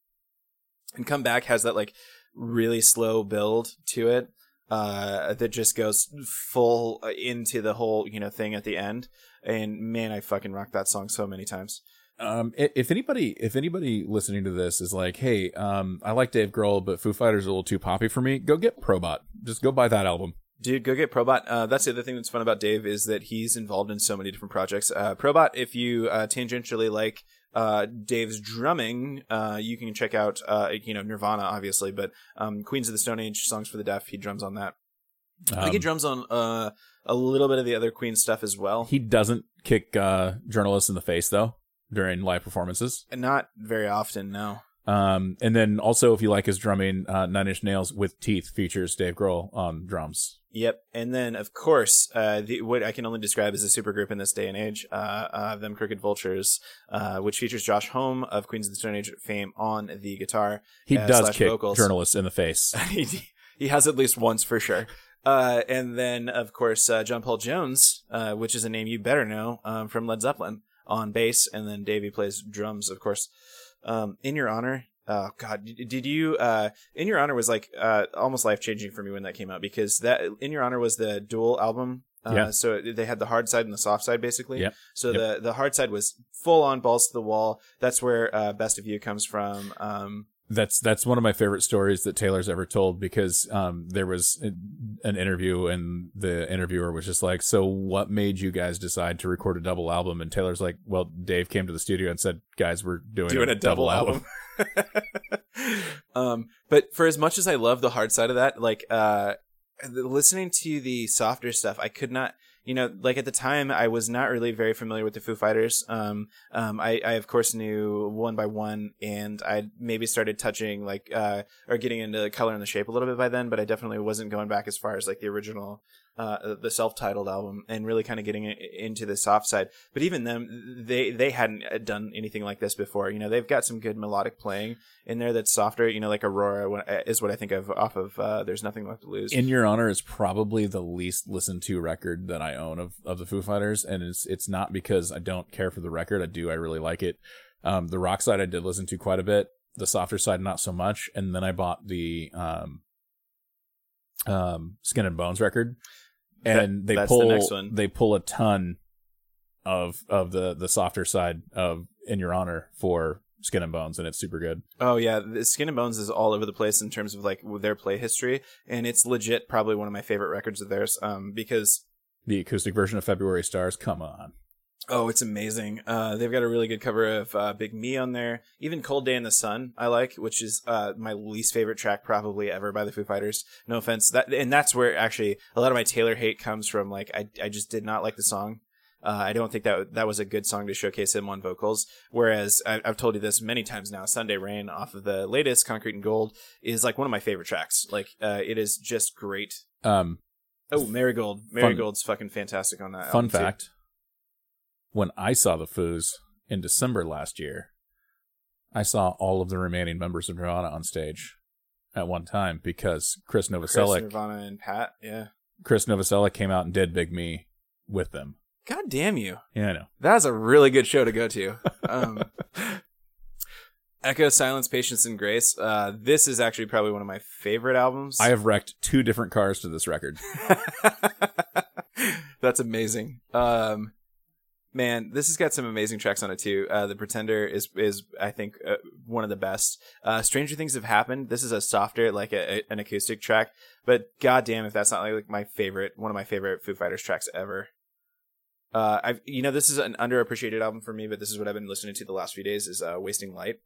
And "Come Back" has that like really slow build to it uh, that just goes full into the whole you know thing at the end. And man, I fucking rocked that song so many times. Um, if anybody, if anybody listening to this is like, hey, um, I like Dave Grohl, but Foo Fighters are a little too poppy for me, go get Probot. Just go buy that album. Dude, go get Probot. Uh, that's the other thing that's fun about Dave is that he's involved in so many different projects. Uh, Probot, if you uh, tangentially like uh, Dave's drumming, uh, you can check out, uh, you know, Nirvana, obviously, but um, Queens of the Stone Age, Songs for the Deaf, he drums on that. I think he Um, drums on uh, a little bit of the other Queen stuff as well. he doesn't kick uh, journalists in the face though during live performances. Not very often, no. Um, and then also, if you like his drumming, uh, Nine Inch Nails with Teeth features Dave Grohl on drums. Yep, and then of course, uh, the, what I can only describe as a supergroup in this day and age, uh, uh, them Crooked Vultures, uh, which features Josh Homme of Queens of the Stone Age fame on the guitar. He uh, does kick vocals. journalists in the face. he, he has at least once for sure. Uh, and then of course uh, John Paul Jones, uh, which is a name you better know um, from Led Zeppelin on bass, and then Davey plays drums, of course. Um, in your honor. Oh God! Did you? Uh, in Your Honor was like uh, almost life changing for me when that came out because that In Your Honor was the dual album. Uh, Yeah. So they had the hard side and the soft side basically. Yep. So Yep. the the hard side was full on balls to the wall. That's where uh, Best of You comes from. Um, that's that's one of my favorite stories that Taylor's ever told because um, there was an interview and the interviewer was just like, "So what made you guys decide to record a double album?" And Taylor's like, "Well, Dave came to the studio and said, guys, we're doing, doing a double album. um, but for as much as I love the hard side of that, like uh, listening to the softer stuff, I could not. You know, like at the time, I was not really very familiar with the Foo Fighters. Um, um, I, I of course knew one by one, and I maybe started touching like uh, or getting into the color and the shape a little bit by then. But I definitely wasn't going back as far as like the original, uh, the self-titled album, and really kind of getting into the soft side. But even them, they they hadn't uh, done anything like this before. You know, they've got some good melodic playing in there that's softer. You know, like Aurora uh, is what I think of off of uh, "There's Nothing Left to Lose." In Your Honor is probably the least listened to record that I own of, of the Foo Fighters, and it's it's not because I don't care for the record. I do. I really like it. Um, the rock side I did listen to quite a bit. The softer side not so much. And then I bought the um, um, Skin and Bones record, and That- they the pull one. they pull a ton of of the the softer side of In Your Honor for Skin and Bones, and it's super good. Oh yeah, the Skin and Bones is all over the place in terms of like their play history, and it's legit probably one of my favorite records of theirs. Um, because The acoustic version of February Stars, come on. Oh, it's amazing. Uh, they've got a really good cover of uh, Big Me on there. Even Cold Day in the Sun, I like, which is uh my least favorite track probably ever by the Foo Fighters. No offense, that and that's where actually a lot of my Taylor hate comes from. Like I I just did not like the song. Uh, I don't think that that was a good song to showcase him on vocals. Whereas I, I've told you this many times now, "Sunday Rain" off of the latest "Concrete and Gold" is like one of my favorite tracks. Like uh, it is just great. Um, Oh, Marigold, Marigold's fucking fantastic on that. Fun album, too. When I saw the Foos in December last year, I saw all of the remaining members of Nirvana on stage at one time because Chris Novoselic, Chris, Nirvana, and Pat. Yeah. Chris Novoselic came out and did Big Me with them. God damn you! Yeah, I know. That's a really good show to go to. Um, Echo, Silence, Patience, and Grace. Uh, this is actually probably one of my favorite albums. I have wrecked two different cars to this record. That's amazing. Um, man, this has got some amazing tracks on it too. Uh, the Pretender is is I think uh, one of the best. Uh, Stranger Things have happened. This is a softer, like a, a- an acoustic track, but goddamn if that's not like, my favorite, one of my favorite Foo Fighters tracks ever. Uh, I've you know this is an underappreciated album for me, but this is what I've been listening to the last few days is uh, Wasting Light.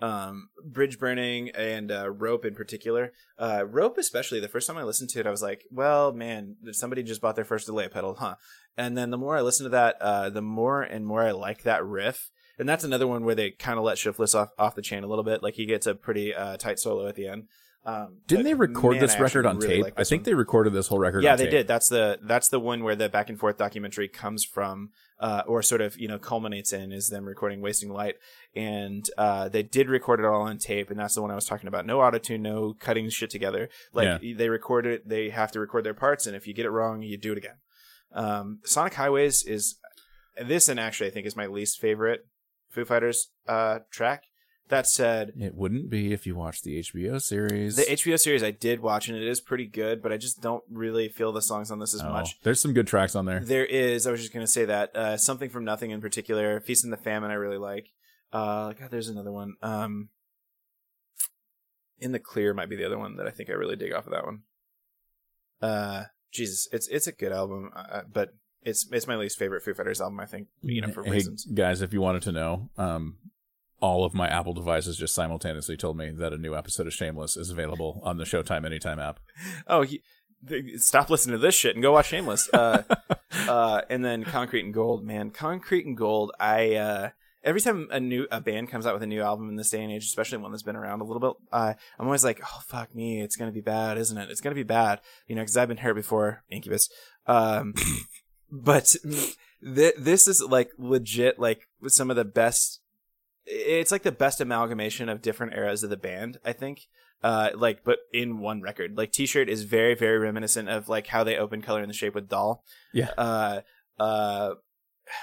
Um, Bridge Burning and uh, Rope in particular. Uh, Rope especially. The first time I listened to it, I was like, "Well, man, somebody just bought their first delay pedal, huh?" And then the more I listen to that, uh, the more and more I like that riff. And that's another one where they kind of let Shiflett off off the chain a little bit. Like he gets a pretty uh, tight solo at the end. Um, Didn't they record man, this I record on really tape? like I think one. they recorded this whole record. Yeah, on they tape. did. That's the that's the one where the back and forth documentary comes from, uh, or sort of you know culminates in is them recording "Wasting Light," and uh, they did record it all on tape, and that's the one I was talking about. No auto tune, no cutting shit together. Like they record it, they have to record their parts, and if you get it wrong, you do it again. Um, Sonic Highways is this, and actually I think is my least favorite Foo Fighters uh, track. That said, It wouldn't be if you watched the HBO series. the HBO series I did watch, and it is pretty good, but I just don't really feel the songs on this as Oh, much. There's some good tracks on there. There is. I was just gonna say that uh, something from Nothing in particular. Feast and the Famine. I really like. Uh, God, there's another one. Um, in the Clear might be the other one that I think I really dig off of that one. Uh, Jesus, it's it's a good album, uh, but it's it's my least favorite Foo Fighters album. I think you know for hey, reasons. guys, if you wanted to know, um, all of my Apple devices just simultaneously told me that a new episode of Shameless is available on the Showtime Anytime app. Oh, he, th- stop listening to this shit and go watch Shameless. Uh, uh, and then Concrete and Gold, man, Concrete and Gold. I uh, every time a new a band comes out with a new album in this day and age, especially one that's been around a little bit, uh, I'm always like, oh fuck me, it's gonna be bad, isn't it? It's gonna be bad, you know, because I've been here before, Incubus. Um, but th- this is like legit, like some of the best. It's like the best amalgamation of different eras of the band, I think. Uh like but in one record. Like t-shirt is very very reminiscent of like how they opened color in the shape with doll. Yeah. uh uh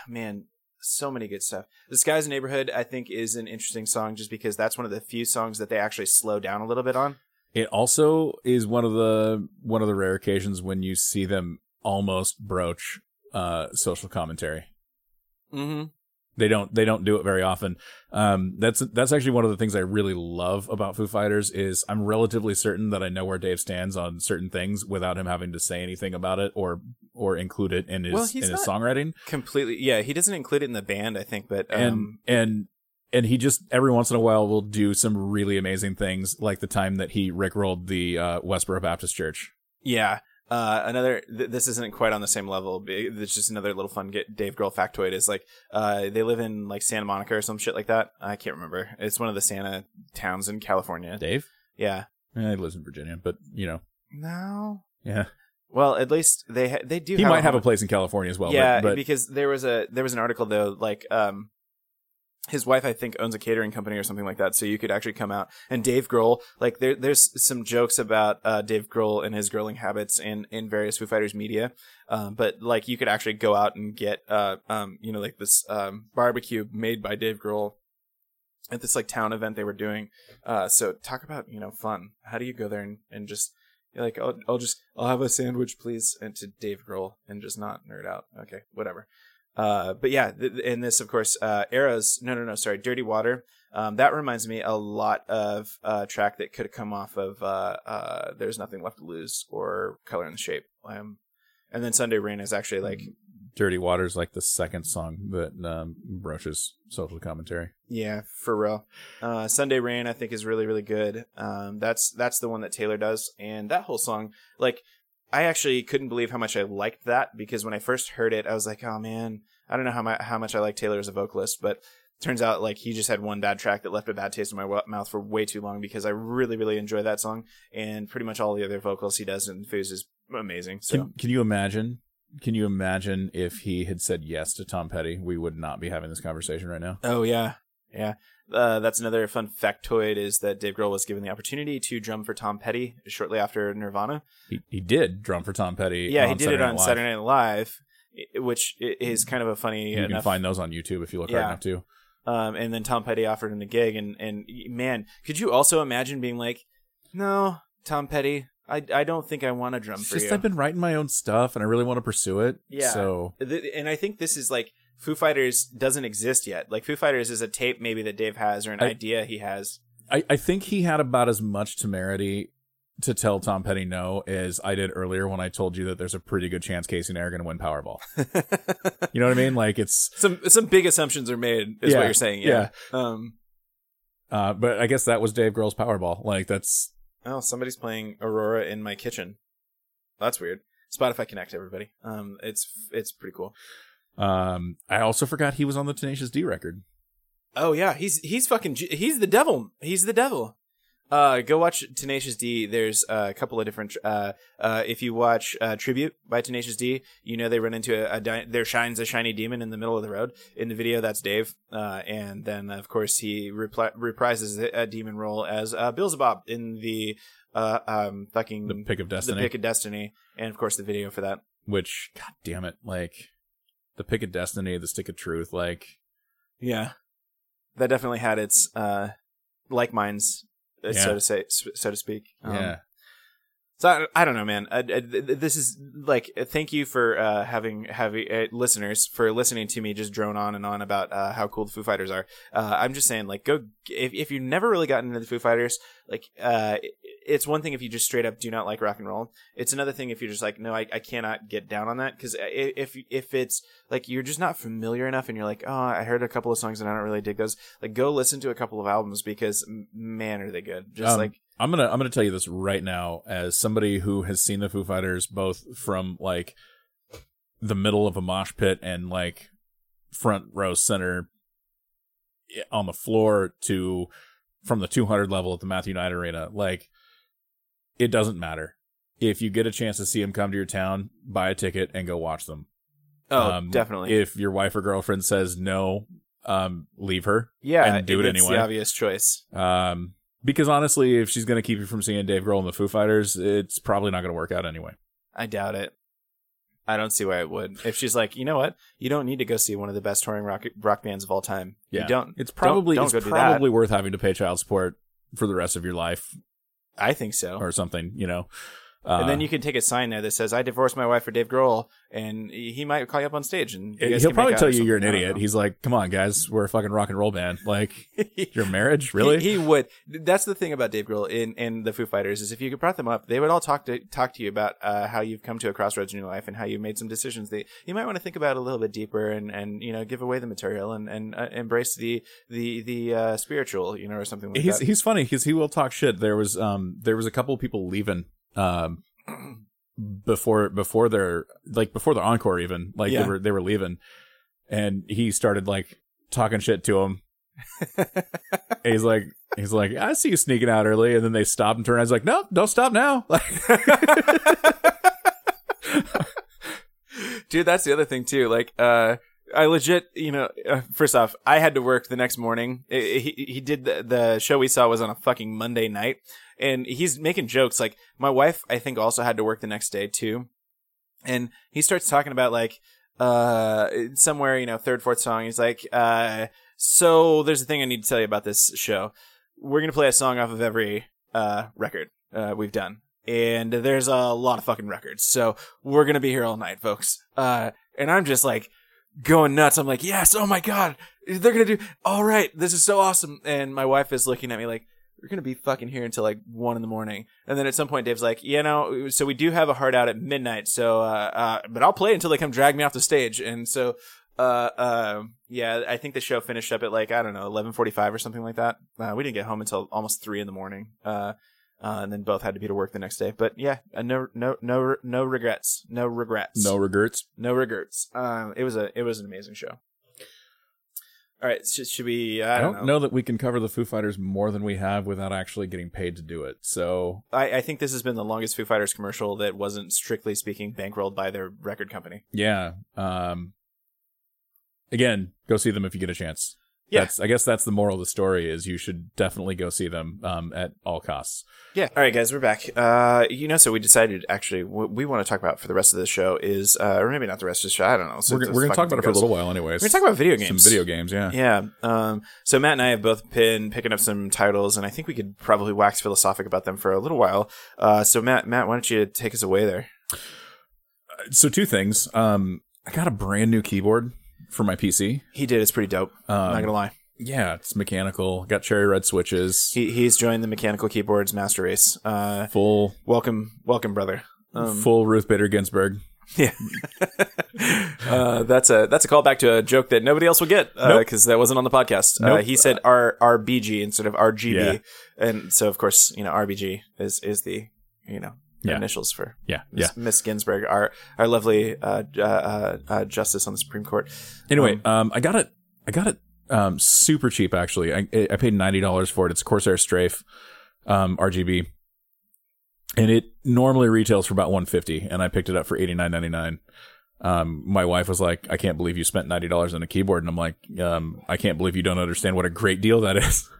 man so many good stuff. This guy's neighborhood i think is an interesting song just because that's one of the few songs that they actually slow down a little bit on. It also is one of the one of the rare occasions when you see them almost broach uh, social commentary. mm-hmm They don't they don't do it very often. Um, that's that's actually one of the things I really love about Foo Fighters is I'm relatively certain that I know where Dave stands on certain things without him having to say anything about it or or include it in his Well, in his songwriting. completely yeah he doesn't include it in the band i think but and um and and he just every once in a while will do some really amazing things, like the time that he rickrolled the uh, Westboro Baptist Church. Yeah. Uh, another, th- this isn't quite on the same level. but It's just another little fun get Dave Grohl factoid is like, uh, they live in like Santa Monica or some shit like that. I can't remember. It's one of the Santa towns in California. Dave, Yeah. eh, he lives in Virginia, but you know, No. yeah, Well, at least they ha- they do. he have might have a place in California as well. yeah, but, but because there was a there was an article though, like um, his wife I think owns a catering company or something like that. So you could actually come out and Dave Grohl, like there there's some jokes about uh, Dave Grohl and his grilling habits in in various Foo Fighters media, um, but like you could actually go out and get uh um you know like this um barbecue made by Dave Grohl at this like town event they were doing. Uh, so talk about you know fun. How do you go there and, and just like I'll, I'll just I'll have a sandwich please and to Dave Grohl and just not nerd out. Okay, whatever. Uh, but yeah, th- in this of course uh, eras. No, no, no. Sorry, Dirty Water. Um, that reminds me a lot of a track that could have come off of uh, uh, There's Nothing Left to Lose or Color and the Shape. Um, and then Sunday Rain is actually like Dirty Water" is like the second song that um, broaches social commentary. Yeah, for real. Uh, Sunday Rain, I think, is really, really good. Um, that's that's the one that Taylor does, and that whole song, like, I actually couldn't believe how much I liked that because when I first heard it, I was like, oh man, I don't know how much how much I like Taylor as a vocalist, but turns out like he just had one bad track that left a bad taste in my wa- mouth for way too long because I really, really enjoy that song, and pretty much all the other vocals he does in Foos is amazing. So Can, can you imagine? Can you imagine if he had said yes to Tom Petty? We would not be having this conversation right now. Oh yeah, yeah. Uh, that's another fun factoid is that Dave Grohl was given the opportunity to drum for Tom Petty shortly after Nirvana. He he did drum for Tom Petty. Yeah, he did Saturday it on Night Saturday Night Live, which is kind of a funny You can find those on YouTube if you look Yeah. hard enough too. um, and then Tom Petty offered him the gig, and and man, could you also imagine being like, no, Tom Petty, I I don't think I want to drum It's for just you. I've been writing my own stuff and I really want to pursue it. Yeah. So and I think this is like Foo Fighters doesn't exist yet. Like Foo Fighters is a tape maybe that Dave has or an I- idea he has. I, I think he had about as much temerity to tell Tom Petty no as I did earlier when I told you that there's a pretty good chance Casey and I are going to win Powerball. You know what I mean? Like it's, some some big assumptions are made is Yeah, what you're saying yeah, um uh, but I guess that was Dave Grohl's Powerball. Like that's oh somebody's playing aurora in my kitchen that's weird spotify connect everybody um it's it's pretty cool Um, I also forgot he was on the Tenacious D record. oh yeah he's he's fucking he's the devil he's the devil Uh, go watch Tenacious D. There's uh, a couple of different. Uh, uh, if you watch uh, Tribute by Tenacious D, you know they run into a, a di- there shines a shiny demon in the middle of the road. In the video, that's Dave. Uh, and then of course he repli- reprises a demon role as uh, Beelzebub in the uh, um, fucking The Pick of Destiny. the Pick of Destiny, and of course the video for that. Which, god damn it, like the pick of destiny, the stick of truth, like Yeah, that definitely had its uh, like minds, uh, Yeah. so to say, so to speak. Um, yeah. So I, I don't know, man. I, I- th- th- this is like, uh, thank you for uh, having having uh, listeners for listening to me just drone on and on about uh, how cool the Foo Fighters are. Uh, I'm just saying, like, go if if you've never really gotten into the Foo Fighters, like, uh, it's one thing if you just straight up do not like rock and roll. It's another thing if you're just like, no, I, I cannot get down on that because if if it's like you're just not familiar enough and you're like, oh, I heard a couple of songs and I don't really dig those. Like, go listen to a couple of albums because man, are they good? Just Um, like. I'm gonna I'm gonna tell you this right now as somebody who has seen the Foo Fighters both from like the middle of a mosh pit and like front row center on the floor to from the 200 level at the Matthew Knight Arena. Like it doesn't matter if you get a chance to see them come to your town, buy a ticket and go watch them. Oh, Um, definitely. If your wife or girlfriend says no, um, leave her. yeah, and do it it's anyway. The obvious choice. Um, because honestly, if she's going to keep you from seeing Dave Grohl and the Foo Fighters, it's probably not going to work out anyway. I doubt it. I don't see why it would. If she's like, you know what, you don't need to go see one of the best touring rock rock bands of all time. Yeah, You don't. It's probably don't it's go do probably worth having to pay child support for the rest of your life I think so. or something. You know, uh, and then you can take a sign there that says, "I divorced my wife for Dave Grohl," and he might call you up on stage, and you guys he'll probably tell you you're an something. I don't idiot. He's like, "Come on, guys, we're a fucking rock and roll band. Like your marriage, really?" He, he would. That's the thing about Dave Grohl and, and the Foo Fighters is if you could brought them up, they would all talk to talk to you about uh, how you've come to a crossroads in your life and how you made some decisions that you might want to think about a little bit deeper and, and you know give away the material and and uh, embrace the the the uh, spiritual you know or something like he's that. he's funny because he will talk shit. There was um there was a couple of people leaving um before before their like before their encore even like Yeah. they were they were leaving, and he started like talking shit to him. He's like he's like I see you sneaking out early, and then they stop and turn. around. He's like, no, don't stop now. Like Dude, that's the other thing too. Like, uh, I legit, you know, uh, first off, I had to work the next morning. He he did the, the show we saw was on a fucking Monday night, and he's making jokes. Like, my wife, I think, also had to work the next day too, and he starts talking about like, uh, somewhere, you know, third, fourth song. He's like, uh, so there's a thing I need to tell you about this show. We're gonna play a song off of every uh record uh we've done. And there's a lot of fucking records. So we're gonna be here all night, folks. Uh, and I'm just like going nuts. I'm like, yes, oh my god, they're gonna do all right. This is so awesome. And my wife is looking at me like, we're gonna be fucking here until like one in the morning. And then at some point, Dave's like, you know, so we do have a hard out at midnight. So, uh, uh, but I'll play until they come drag me off the stage. And so, uh, uh, yeah, I think the show finished up at like I don't know, 11:45 or something like that. Uh, we didn't get home until almost three in the morning. Uh, and then both had to be to work the next day. But yeah, uh, no, no, no, no regrets. No regrets. no regrets. no regrets. Um, it was a, it was an amazing show. All right, should, should we? I I don't, don't know that we can cover the Foo Fighters more than we have without actually getting paid to do it. So I, I think this has been the longest Foo Fighters commercial that wasn't strictly speaking bankrolled by their record company. yeah, um, again, go see them if you get a chance. Yeah. That's, I guess that's the moral of the story is you should definitely go see them um, at all costs. Yeah. All right, guys, we're back. Uh, you know, so we decided actually what we want to talk about for the rest of the show is, uh, or maybe not the rest of the show. I don't know. So we're we're going to talk about it for a little while anyways. We're gonna talk about video games. Some video games, yeah. Yeah. Um, so Matt and I have both been picking up some titles, and I think we could probably wax philosophic about them for a little while. Uh, so Matt, Matt, why don't you take us away there? So two things. Um, I got a brand new keyboard for my PC. He did. It's pretty dope. Um, not gonna lie. Yeah, it's mechanical. Got cherry red switches. He he's joined the Mechanical Keyboards Master Race. Uh, full welcome, welcome, brother. Um, full Ruth Bader Ginsburg. Yeah, uh, that's a that's a callback to a joke that nobody else will get because Nope. that wasn't on the podcast. Uh, he said R RBG instead of RGB, Yeah. and so of course you know RBG is is the you know Yeah. initials for Yeah, Miss, yeah. Miss Ginsburg, our our lovely uh, uh, uh, uh, justice on the Supreme Court. Anyway, um, I got it. I got it um, super cheap actually. I I paid ninety dollars for it. It's Corsair Strafe. um, RGB, and it normally retails for about 150, and I picked it up for 89.99. Um, my wife was like, "I can't believe you spent ninety dollars on a keyboard," and I'm like, um, "I can't believe you don't understand what a great deal that is."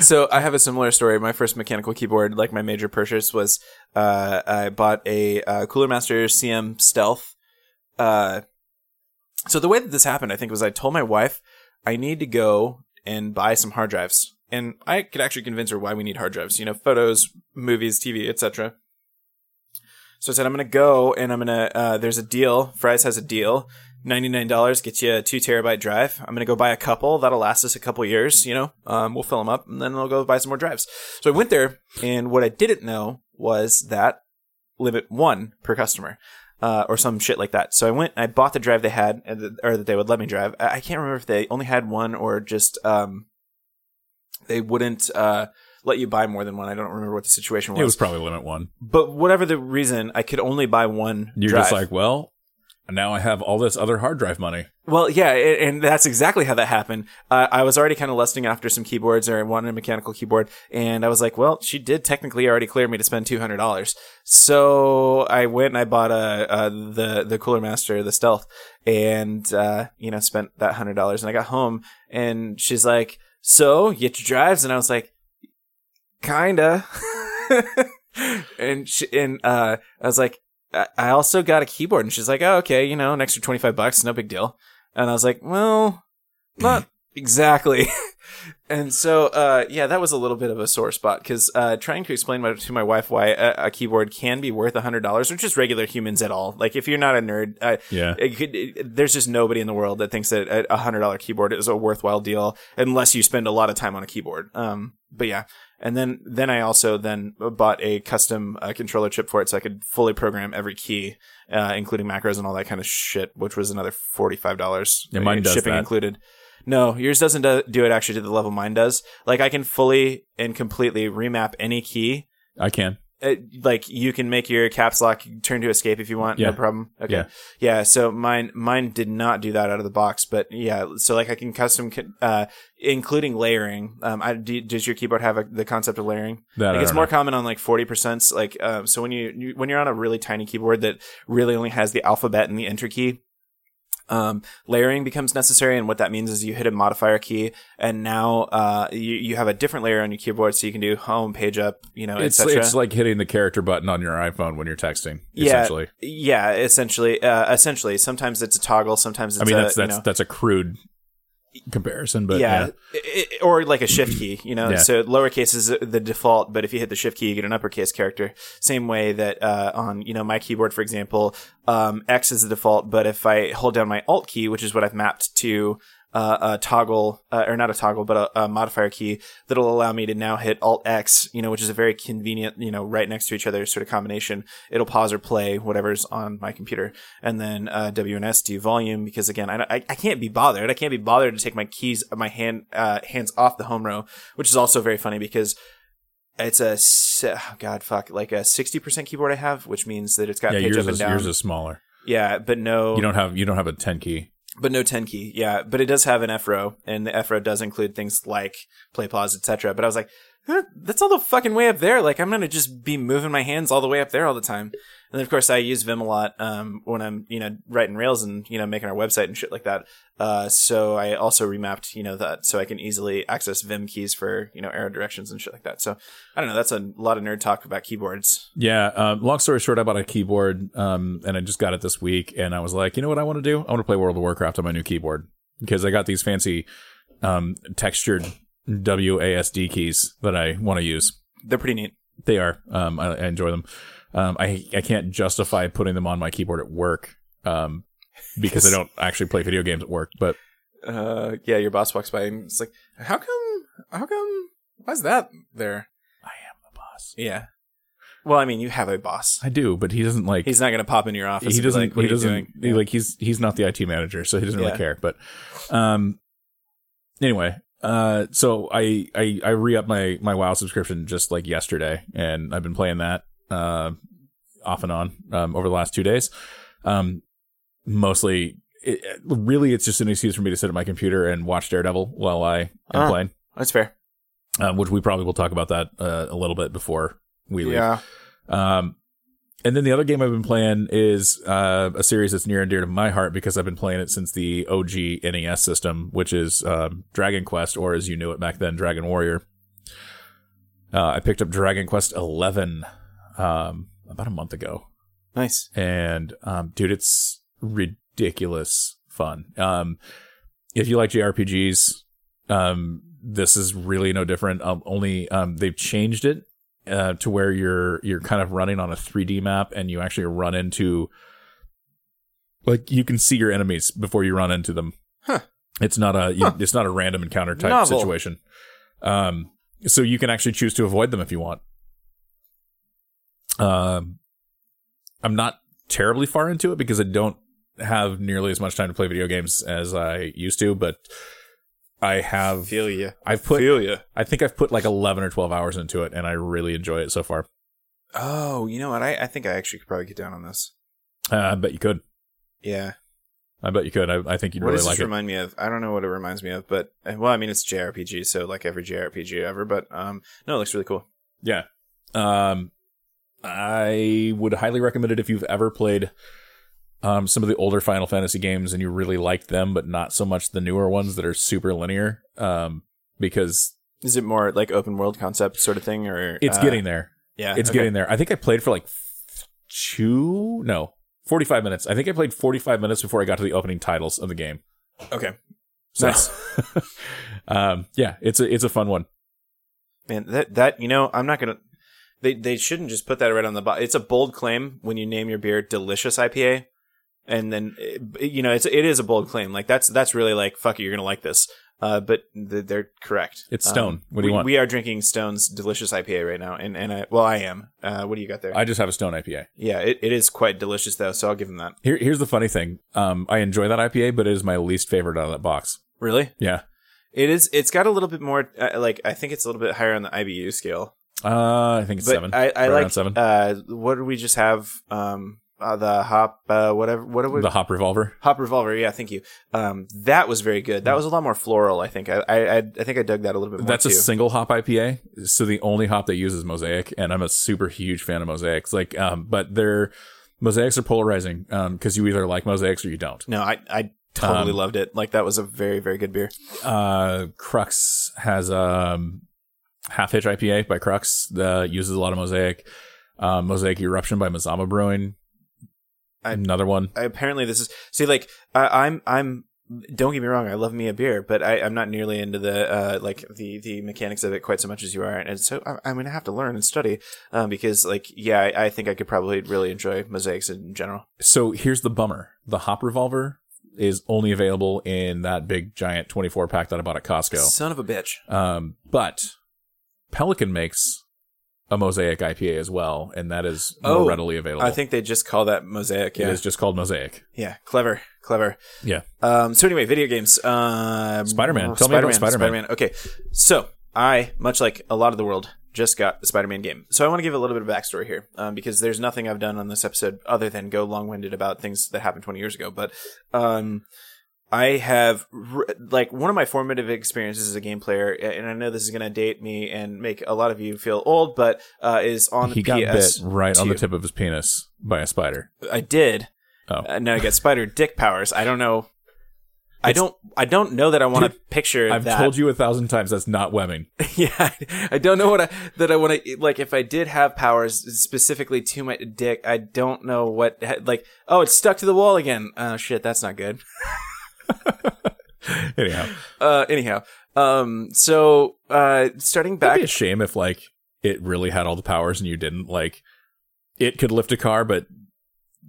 so I have a similar story. My first mechanical keyboard, like my major purchase, was uh, I bought a uh, Cooler Master CM Stealth. Uh, so the way that this happened, I think, was I told my wife I need to go and buy some hard drives, and I could actually convince her why we need hard drives. You know, photos, movies, TV, etc. So I said I'm gonna go and I'm gonna. Uh, there's a deal. Fry's has a deal. $99 gets you a two terabyte drive. I'm going to go buy a couple. That'll last us a couple years, you know, um, we'll fill them up and then I'll go buy some more drives. So I went there and what I didn't know was that limit one per customer. Uh, or some shit like that. So I went, I bought the drive they had, or that they would let me drive. I can't remember if they only had one or just, um, they wouldn't, uh, let you buy more than one. I don't remember what the situation was. It was probably limit one. But whatever the reason, I could only buy one. You're drive. just like, well, now I have all this other hard drive money. Well, yeah, and that's exactly how that happened. Uh, I was already kind of lusting after some keyboards or I wanted a mechanical keyboard, and I was like, well, she did technically already clear me to spend two hundred dollars. So I went and I bought a, a, the the Cooler Master, the Stealth, and uh, you know spent that hundred dollars. And I got home, and she's like, "So, you get your drives?" And I was like, "Kinda." and she, and uh, I was like, I also got a keyboard. And she's like, oh, okay, you know, an extra 25 bucks, no big deal. And I was like, well, not exactly. and so, uh, yeah, that was a little bit of a sore spot because uh, trying to explain my, to my wife why a, a keyboard can be worth $100 or just regular humans at all. Like, if you're not a nerd, uh, Yeah. it could, it, there's just nobody in the world that thinks that a a $100 keyboard is a worthwhile deal unless you spend a lot of time on a keyboard. Um, but yeah. And then, then I also then bought a custom uh, controller chip for it so I could fully program every key, uh, including macros and all that kind of shit, which was another $45. Yeah, mine uh, does shipping that. included. No, yours doesn't do, do it actually to the level mine does. Like I can fully and completely remap any key. I can. Uh, like you can make your caps lock turn to escape if you want, Yeah. no problem. Okay. Yeah. Yeah, so mine mine did not do that out of the box, but yeah, so like I can custom uh including layering. Um I do, does your keyboard have a, the concept of layering? That I Like it's more know. common on like 40% like um so when you, you when you're on a really tiny keyboard that really only has the alphabet and the enter key um, layering becomes necessary, and what that means is you hit a modifier key, and now uh, you you have a different layer on your keyboard, so you can do home, page up, you know, It's etc. it's like hitting the character button on your iPhone when you're texting. Yeah, Essentially. yeah, essentially, uh, essentially. Sometimes it's a toggle, sometimes it's I mean, a, that's you that's know, that's a crude comparison, but yeah, yeah. I- I- or like a shift key, you know. Yeah. So lowercase is the default, but if you hit the shift key, you get an uppercase character. Same way that uh, on you know my keyboard, for example, um, X is the default, but if I hold down my Alt key, which is what I've mapped to uh, a toggle, uh, or not a toggle, but a, a modifier key that'll allow me to now hit Alt X, you know, which is a very convenient, you know, right next to each other sort of combination. It'll pause or play whatever's on my computer, and then uh, W and S do volume because again, I, I I can't be bothered. I can't be bothered to take my keys, my hand uh, hands off the home row, which is also very funny because. It's a oh god fuck like a sixty percent keyboard I have, which means that it's got Yeah, page yours up and is down. yours is smaller. yeah, but no, You don't have you don't have a ten key. But no 10 key. Yeah, but it does have an F row, and the F row does include things like play pause, etc. But I was like, that's all the fucking way up there. Like I'm gonna just be moving my hands all the way up there all the time. And then of course I use Vim a lot um, when I'm you know writing Rails and you know making our website and shit like that. Uh, so I also remapped you know that so I can easily access Vim keys for you know arrow directions and shit like that. So I don't know. That's a lot of nerd talk about keyboards. Yeah. Um, long story short, I bought a keyboard, um, and I just got it this week, and I was like, you know what I want to do? I want to play World of Warcraft on my new keyboard because I got these fancy um, textured WASD keys that I want to use. They're pretty neat. They are. Um, I, I enjoy them. Um, I I can't justify putting them on my keyboard at work um, because I don't actually play video games at work. But uh yeah your boss walks by and it's like how come how come why's that there I am the boss. yeah well i mean you have a boss I do, but he doesn't like. he's not gonna pop in your office he doesn't. like, he doesn't. he, like he's he's not the IT manager, so he doesn't Yeah. really care. But um, anyway, uh, so I I I re up my my WoW subscription just like yesterday, and I've been playing that uh off and on um over the last two days. Um, mostly, it, really, it's just an excuse for me to sit at my computer and watch Daredevil while I am Ah. playing. that's fair um, which we probably will talk about that uh, a little bit before we leave. Yeah. Um, and then the other game I've been playing is uh, a series that's near and dear to my heart because I've been playing it since the OG NES system, which is um, Dragon Quest, or as you knew it back then, Dragon Warrior. Uh, I picked up Dragon Quest Eleven um, about a month ago, Nice. and um, dude, it's ridiculous fun. Um, if you like JRPGs, um, this is really no different. Um, only um, they've changed it uh, to where you're you're kind of running on a 3D map, and you actually run into like you can see your enemies before you run into them. Huh. It's not a you, Huh. it's not a random encounter type Novel. situation. Um, so you can actually choose to avoid them if you want. Um, I'm not terribly far into it because I don't have nearly as much time to play video games as I used to, but I have Feel you. I've put Feel you. I think I've put like 11 or 12 hours into it and I really enjoy it so far. Oh, you know what? I, I think I actually could probably get down on this. Uh, I bet you could. Yeah. I bet you could. I, I think you'd what really does like this it. remind me of? I don't know what it reminds me of, but uh, well, I mean, it's JRPG, so like every JRPG ever. But um, no, it looks really cool. Yeah. Um, I would highly recommend it if you've ever played um, some of the older Final Fantasy games and you really liked them, but not so much the newer ones that are super linear. Um, because Is it more like open world concept sort of thing, or it's uh, getting there. Yeah, It's okay. getting there. I think I played for like two, no, 45 minutes. I think I played 45 minutes before I got to the opening titles of the game. Okay, So, Nice. um, yeah, it's a, it's a fun one. man. That that you know, I'm not gonna. They they shouldn't just put that right on the bottom. It's a bold claim when you name your beer "Delicious IPA," and then uh, you know it's it is a bold claim. Like that's that's really like fuck it, you're gonna like this. Uh, but th- they're correct. It's Stone. What do you we, want? We are drinking Stone's delicious IPA right now, and and I well I am. Uh, what do you got there? I just have a Stone IPA. yeah, it, it is quite delicious though, so I'll give them that. Here, here's the funny thing. Um, I enjoy that IPA, but it is my least favorite out of that box. Really, Yeah. it is. It's got a little bit more. Uh, like I think it's a little bit higher on the IBU scale. Uh, I think it's but seven. I, I like seven. Uh, what did we just have? Um, uh, the hop, uh, whatever. What did we? the Hop Revolver. hop revolver. Yeah, thank you. Um, that was very good. That was a lot more floral. I think. I I, I think I dug that a little bit more That's too. a single hop IPA. So the only hop they use is Mosaic, and I'm a super huge fan of Mosaics. Like, um, but they're Mosaics are polarizing um, because you either like Mosaics or you don't. no, I I totally Um, loved it. Like that was a very very good beer. Uh, Crux has um half hitch IPA by Crux that uses a lot of Mosaic. Um, Mosaic Eruption by Mazama Brewing. I- Another one. I, apparently this is see like I, I'm I'm don't get me wrong I love me a beer but I, I'm not nearly into the uh, like the the mechanics of it quite so much as you are and so I, I'm gonna have to learn and study um, because like yeah I, I think I could probably really enjoy mosaics in general So here's the bummer: the Hop Revolver is only available in that big giant 24 pack that I bought at Costco. son of a bitch Um, but Pelican makes a Mosaic IPA as well, and that is more Oh, readily available. I think they just call that mosaic it yeah is just called Mosaic. yeah clever clever Yeah. Um, so anyway, video games. Um, Spider-Man. Tell me about Spider-Man. Spider-Man. Okay, so I, much like a lot of the world, just got the Spider-Man game. So I want to give a little bit of backstory here, um, because there's nothing I've done on this episode other than go long-winded about things that happened 20 years ago. But um, I have like one of my formative experiences as a game player, and I know this is going to date me and make a lot of you feel old, but uh, is on the He got PS. bit right on the tip of his penis by a spider. I did. Oh. Uh, now I got spider dick powers. I don't know. I don't. I don't know that I want to picture I've that. told you a thousand times that's not Wemming. yeah, I, I don't know what I that I want to like. If I did have powers specifically to my dick, I don't know what like. Oh, it's stuck to the wall again. Oh shit, that's not good. Anyhow, Uh, anyhow, um, so uh, starting back, be a shame if like it really had all the powers and you didn't. Like, it could lift a car, but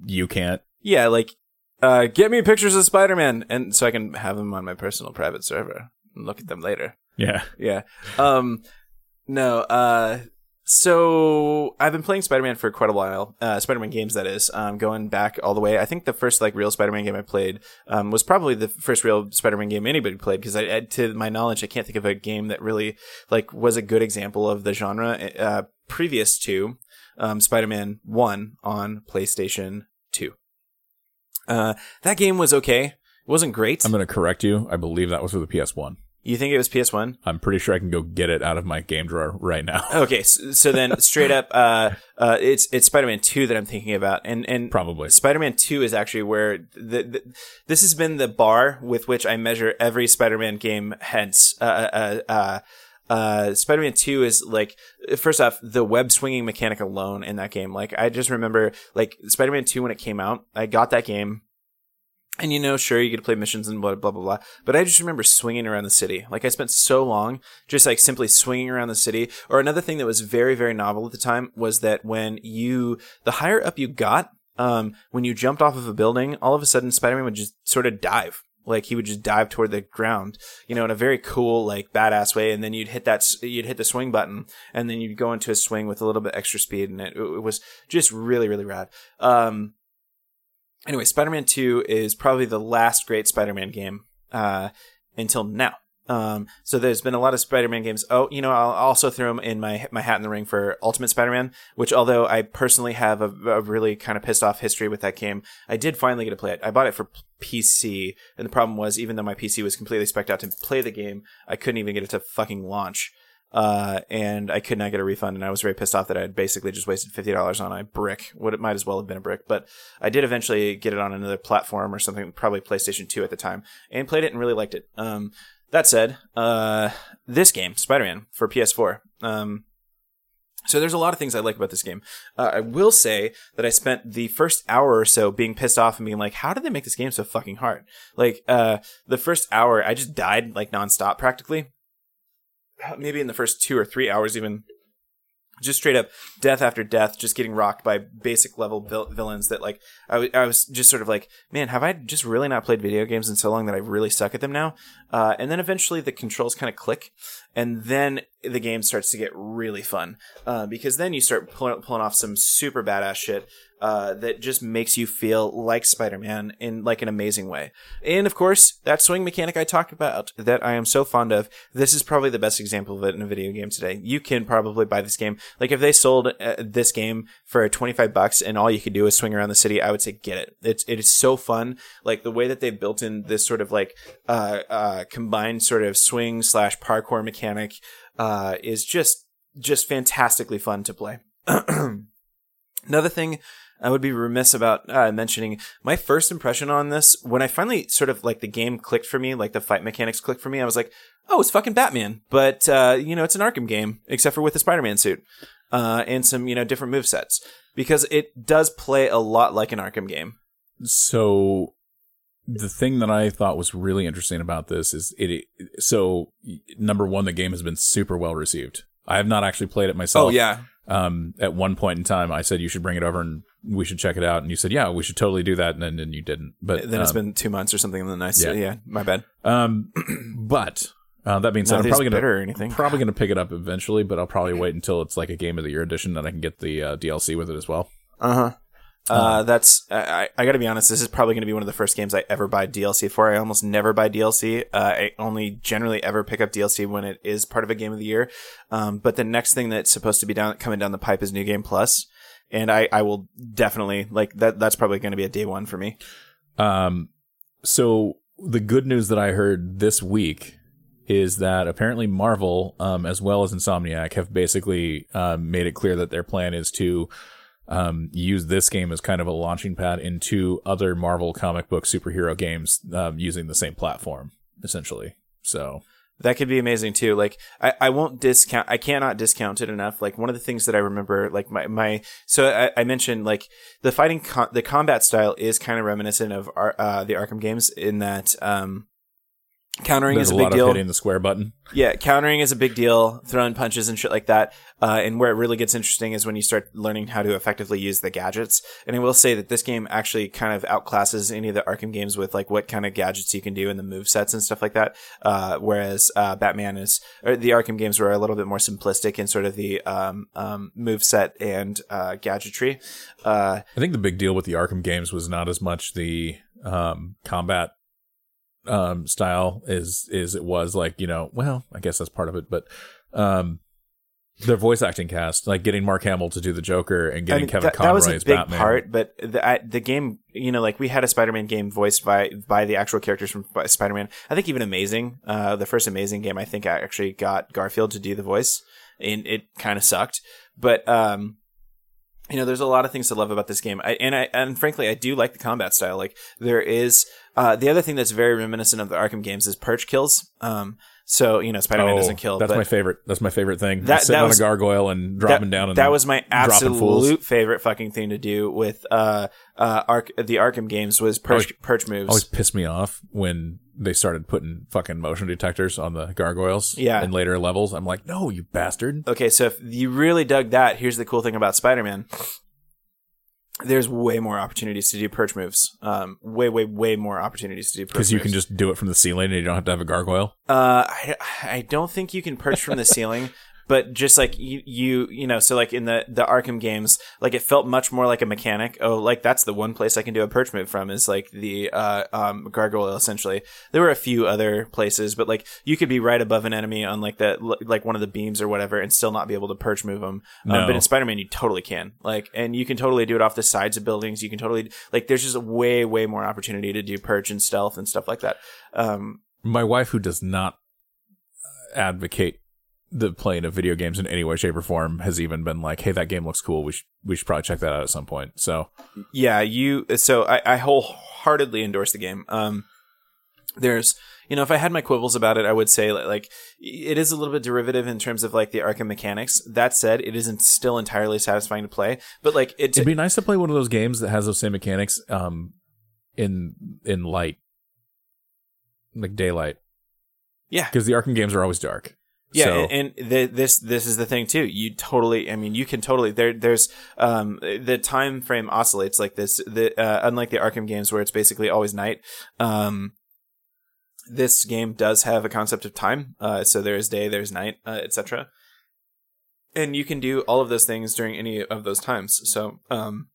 you can't. yeah, like, uh, get me pictures of Spider-Man, and so I can have them on my personal private server and look at them later. Yeah. yeah. Um, no. Uh, so I've been playing Spider-Man for quite a while. Uh, Spider-Man games, that is. Um, going back all the way. I think the first like real Spider-Man game I played um, was probably the first real Spider-Man game anybody played because I, I, to my knowledge, I can't think of a game that really like was a good example of the genre uh, previous to um, Spider-Man One on PlayStation Two. Uh, that game was okay. It wasn't great. I'm going to correct you. I believe that was for the PS1. You think it was PS1? I'm pretty sure I can go get it out of my game drawer right now. Okay, so, so then straight up, uh, uh, it's it's Spider-Man Two that I'm thinking about, and and Probably. Spider-Man Two is actually where the, the this has been the bar with which I measure every Spider-Man game. Hence, uh, uh, uh, uh, Spider-Man Two is like first off the web swinging mechanic alone in that game. Like I just remember like Spider-Man Two when it came out, I got that game. And you know, sure, you get to play missions and blah, blah, blah, blah. But I just remember swinging around the city. Like, I spent so long just like simply swinging around the city. Or another thing that was very, very novel at the time was that when you, the higher up you got, um, when you jumped off of a building, all of a sudden Spider Man would just sort of dive. Like he would just dive toward the ground, you know, in a very cool, like badass way. And then you'd hit that, you'd hit the swing button and then you'd go into a swing with a little bit extra speed. And it, it was just really, really rad. Um, anyway, Spider-Man 2 is probably the last great Spider-Man game uh, until now. Um, so there's been a lot of Spider-Man games. Oh, you know, I'll also throw in my my hat in the ring for Ultimate Spider-Man, which although I personally have a, a really kind of pissed off history with that game, I did finally get to play it. I bought it for PC, and the problem was even though my PC was completely spec'd out to play the game, I couldn't even get it to fucking launch. Uh, and I could not get a refund, and I was very pissed off that I had basically just wasted fifty dollars on a brick. What it might as well have been a brick, but I did eventually get it on another platform or something, probably PlayStation Two at the time, and played it and really liked it. Um, that said, uh, this game, Spider Man for PS4. Um, so there's a lot of things I like about this game. Uh, I will say that I spent the first hour or so being pissed off and being like, how did they make this game so fucking hard? Like, uh, the first hour, I just died like nonstop practically maybe in the first two or three hours even just straight up death after death, just getting rocked by basic level vil- villains that like I, w- I was just sort of like, man, have I just really not played video games in so long that I really suck at them now? Uh, and then eventually the controls kind of click, and then the game starts to get really fun uh, because then you start pull- pulling off some super badass shit. Uh, that just makes you feel like Spider-Man in like an amazing way. And of course, that swing mechanic I talked about that I am so fond of, this is probably the best example of it in a video game today. You can probably buy this game. Like if they sold uh, this game for 25 bucks and all you could do is swing around the city, I would say get it. It's, it is so fun. Like the way that they've built in this sort of like, uh, uh, combined sort of swing slash parkour mechanic, uh, is just, just fantastically fun to play. Another thing I would be remiss about uh, mentioning my first impression on this when I finally sort of like the game clicked for me, like the fight mechanics clicked for me. I was like, oh, it's fucking Batman, but uh, you know, it's an Arkham game, except for with a Spider-Man suit uh, and some you know different move sets because it does play a lot like an Arkham game. So the thing that I thought was really interesting about this is it. So number one, the game has been super well received. I have not actually played it myself. Oh yeah, Um, at one point in time, I said you should bring it over and we should check it out, and you said, yeah, we should totally do that, and then and you didn't. But then it's been two months or something. And then I said, yeah. yeah, my bad. Um, but uh, that being said, Not I'm probably gonna or anything. probably gonna pick it up eventually, but I'll probably wait until it's like a game of the year edition that I can get the uh, DLC with it as well. Uh-huh. Uh That's I. I, got to be honest. This is probably going to be one of the first games I ever buy DLC for. I almost never buy DLC. Uh, I only generally ever pick up DLC when it is part of a game of the year. Um, but the next thing that's supposed to be down coming down the pipe is New Game Plus, and I I will definitely like that. That's probably going to be a day one for me. Um, so the good news that I heard this week is that apparently Marvel, um, as well as Insomniac, have basically um, made it clear that their plan is to um, use this game as kind of a launching pad into other Marvel comic book superhero games um, using the same platform, essentially. So That could be amazing too. Like I, I won't discount. I cannot discount it enough. Like one of the things that I remember, like my my. So I, I mentioned like the fighting, co- the combat style is kind of reminiscent of our, uh, the Arkham games in that um, countering there's is a a big deal. hitting the square button. Yeah, countering is a big deal. Throwing punches and shit like that. Uh, and where it really gets interesting is when you start learning how to effectively use the gadgets. And I will say that this game actually kind of outclasses any of the Arkham games with like what kind of gadgets you can do and the move sets and stuff like that. Uh, whereas uh, Batman is, or the Arkham games were a little bit more simplistic in sort of the um, um, move set and uh, gadgetry. Uh, I think the big deal with the Arkham games was not as much the um, combat um, style as is it was like you know well I guess that's part of it but um, the voice acting cast, like getting Mark Hamill to do the Joker and I getting mean, Kevin that, Conroy that was a big Batman. part, but the I, the game, you know, like we had a Spider-Man game voiced by by the actual characters from Spider-Man. I think even Amazing, uh, the first Amazing game, I think I actually got Garfield to do the voice, and it kind of sucked. But um, you know, there's a lot of things to love about this game, I, and I and frankly, I do like the combat style. Like there is uh, the other thing that's very reminiscent of the Arkham games is perch kills. Um, so you know, Spider-Man Oh, doesn't kill. That's my favorite. That's my favorite thing. That- Sitting that on was- a gargoyle and dropping that, down. And that was my absolute favorite fucking thing to do with uh uh Ark the Arkham games was perch perch moves. always pissed me off when they started putting fucking motion detectors on the gargoyles. Yeah. In later levels, I'm like, no, you bastard. okay, so if you really dug that, here's the cool thing about Spider-Man. There's way more opportunities to do perch moves. Um, way, way, way more opportunities to do perch Because you can just do it from the ceiling and you don't have to have a gargoyle. Uh, I, I don't think you can perch from the ceiling, but just like you, you, you know, so like in the the Arkham games, like it felt much more like a mechanic. Oh, like that's the one place I can do a perch move from is like the uh um gargoyle. Essentially, there were a few other places, but like you could be right above an enemy on like the like one of the beams or whatever, and still not be able to perch move them. Um, but in Spider Man, you totally can. Like, and you can totally do it off the sides of buildings. You can totally like. There's just way, way more opportunity to do perch and stealth and stuff like that. Um, My wife, who does not uh, advocate the playing of video games in any way, shape, or form, has even been like, "Hey, that game looks cool. We should we should probably check that out at some point." So yeah you so i, I wholeheartedly endorse the game um there's you know if i had my quibbles about it i would say like it is a little bit derivative in terms of like the arkham mechanics that said it isn't still entirely satisfying to play but like it it'd be nice to play one of those games that has those same mechanics um, in in light, like daylight, yeah because the Arkham games are always dark. Yeah, So- and, and the, this this is the thing too. You totally, I mean, you can totally there. There's um the time frame oscillates like this. The uh, unlike the Arkham games where it's basically always night. Um, this game does have a concept of time. Uh, so there is day, there's night, uh, etc. And you can do all of those things during any of those times. So um,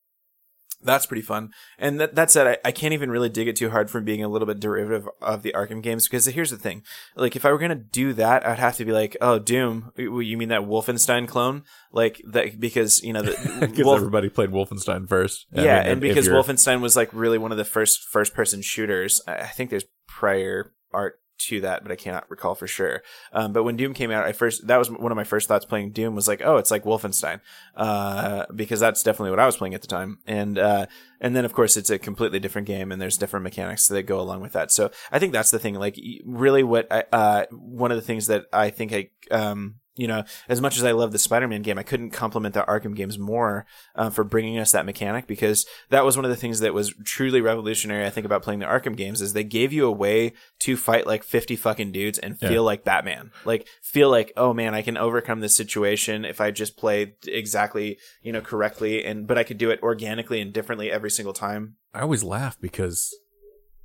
that's pretty fun. And that that said, I, I can't even really dig it too hard from being a little bit derivative of the Arkham games because here's the thing: like if I were gonna do that, I'd have to be like, oh, Doom. You mean that Wolfenstein clone? Like that because you know the Because Wolf- everybody played Wolfenstein first. I yeah, mean, and because Wolfenstein was like really one of the first first person shooters. I think there's prior art to that, but I cannot recall for sure. Um, but when Doom came out, I first that was one of my first thoughts playing Doom was like, oh, it's like Wolfenstein, uh, because that's definitely what I was playing at the time. And uh, and then of course it's a completely different game, and there's different mechanics that go along with that. So I think that's the thing. Like really, what I, uh, one of the things that I think I um, you know, as much as I love the Spider-Man game, I couldn't compliment the Arkham games more uh, for bringing us that mechanic because that was one of the things that was truly revolutionary. I think about playing the Arkham games is they gave you a way to fight like fifty fucking dudes and feel Yeah. like Batman, like feel like oh man, I can overcome this situation if I just play exactly you know correctly and but I could do it organically and differently every single time. I always laugh because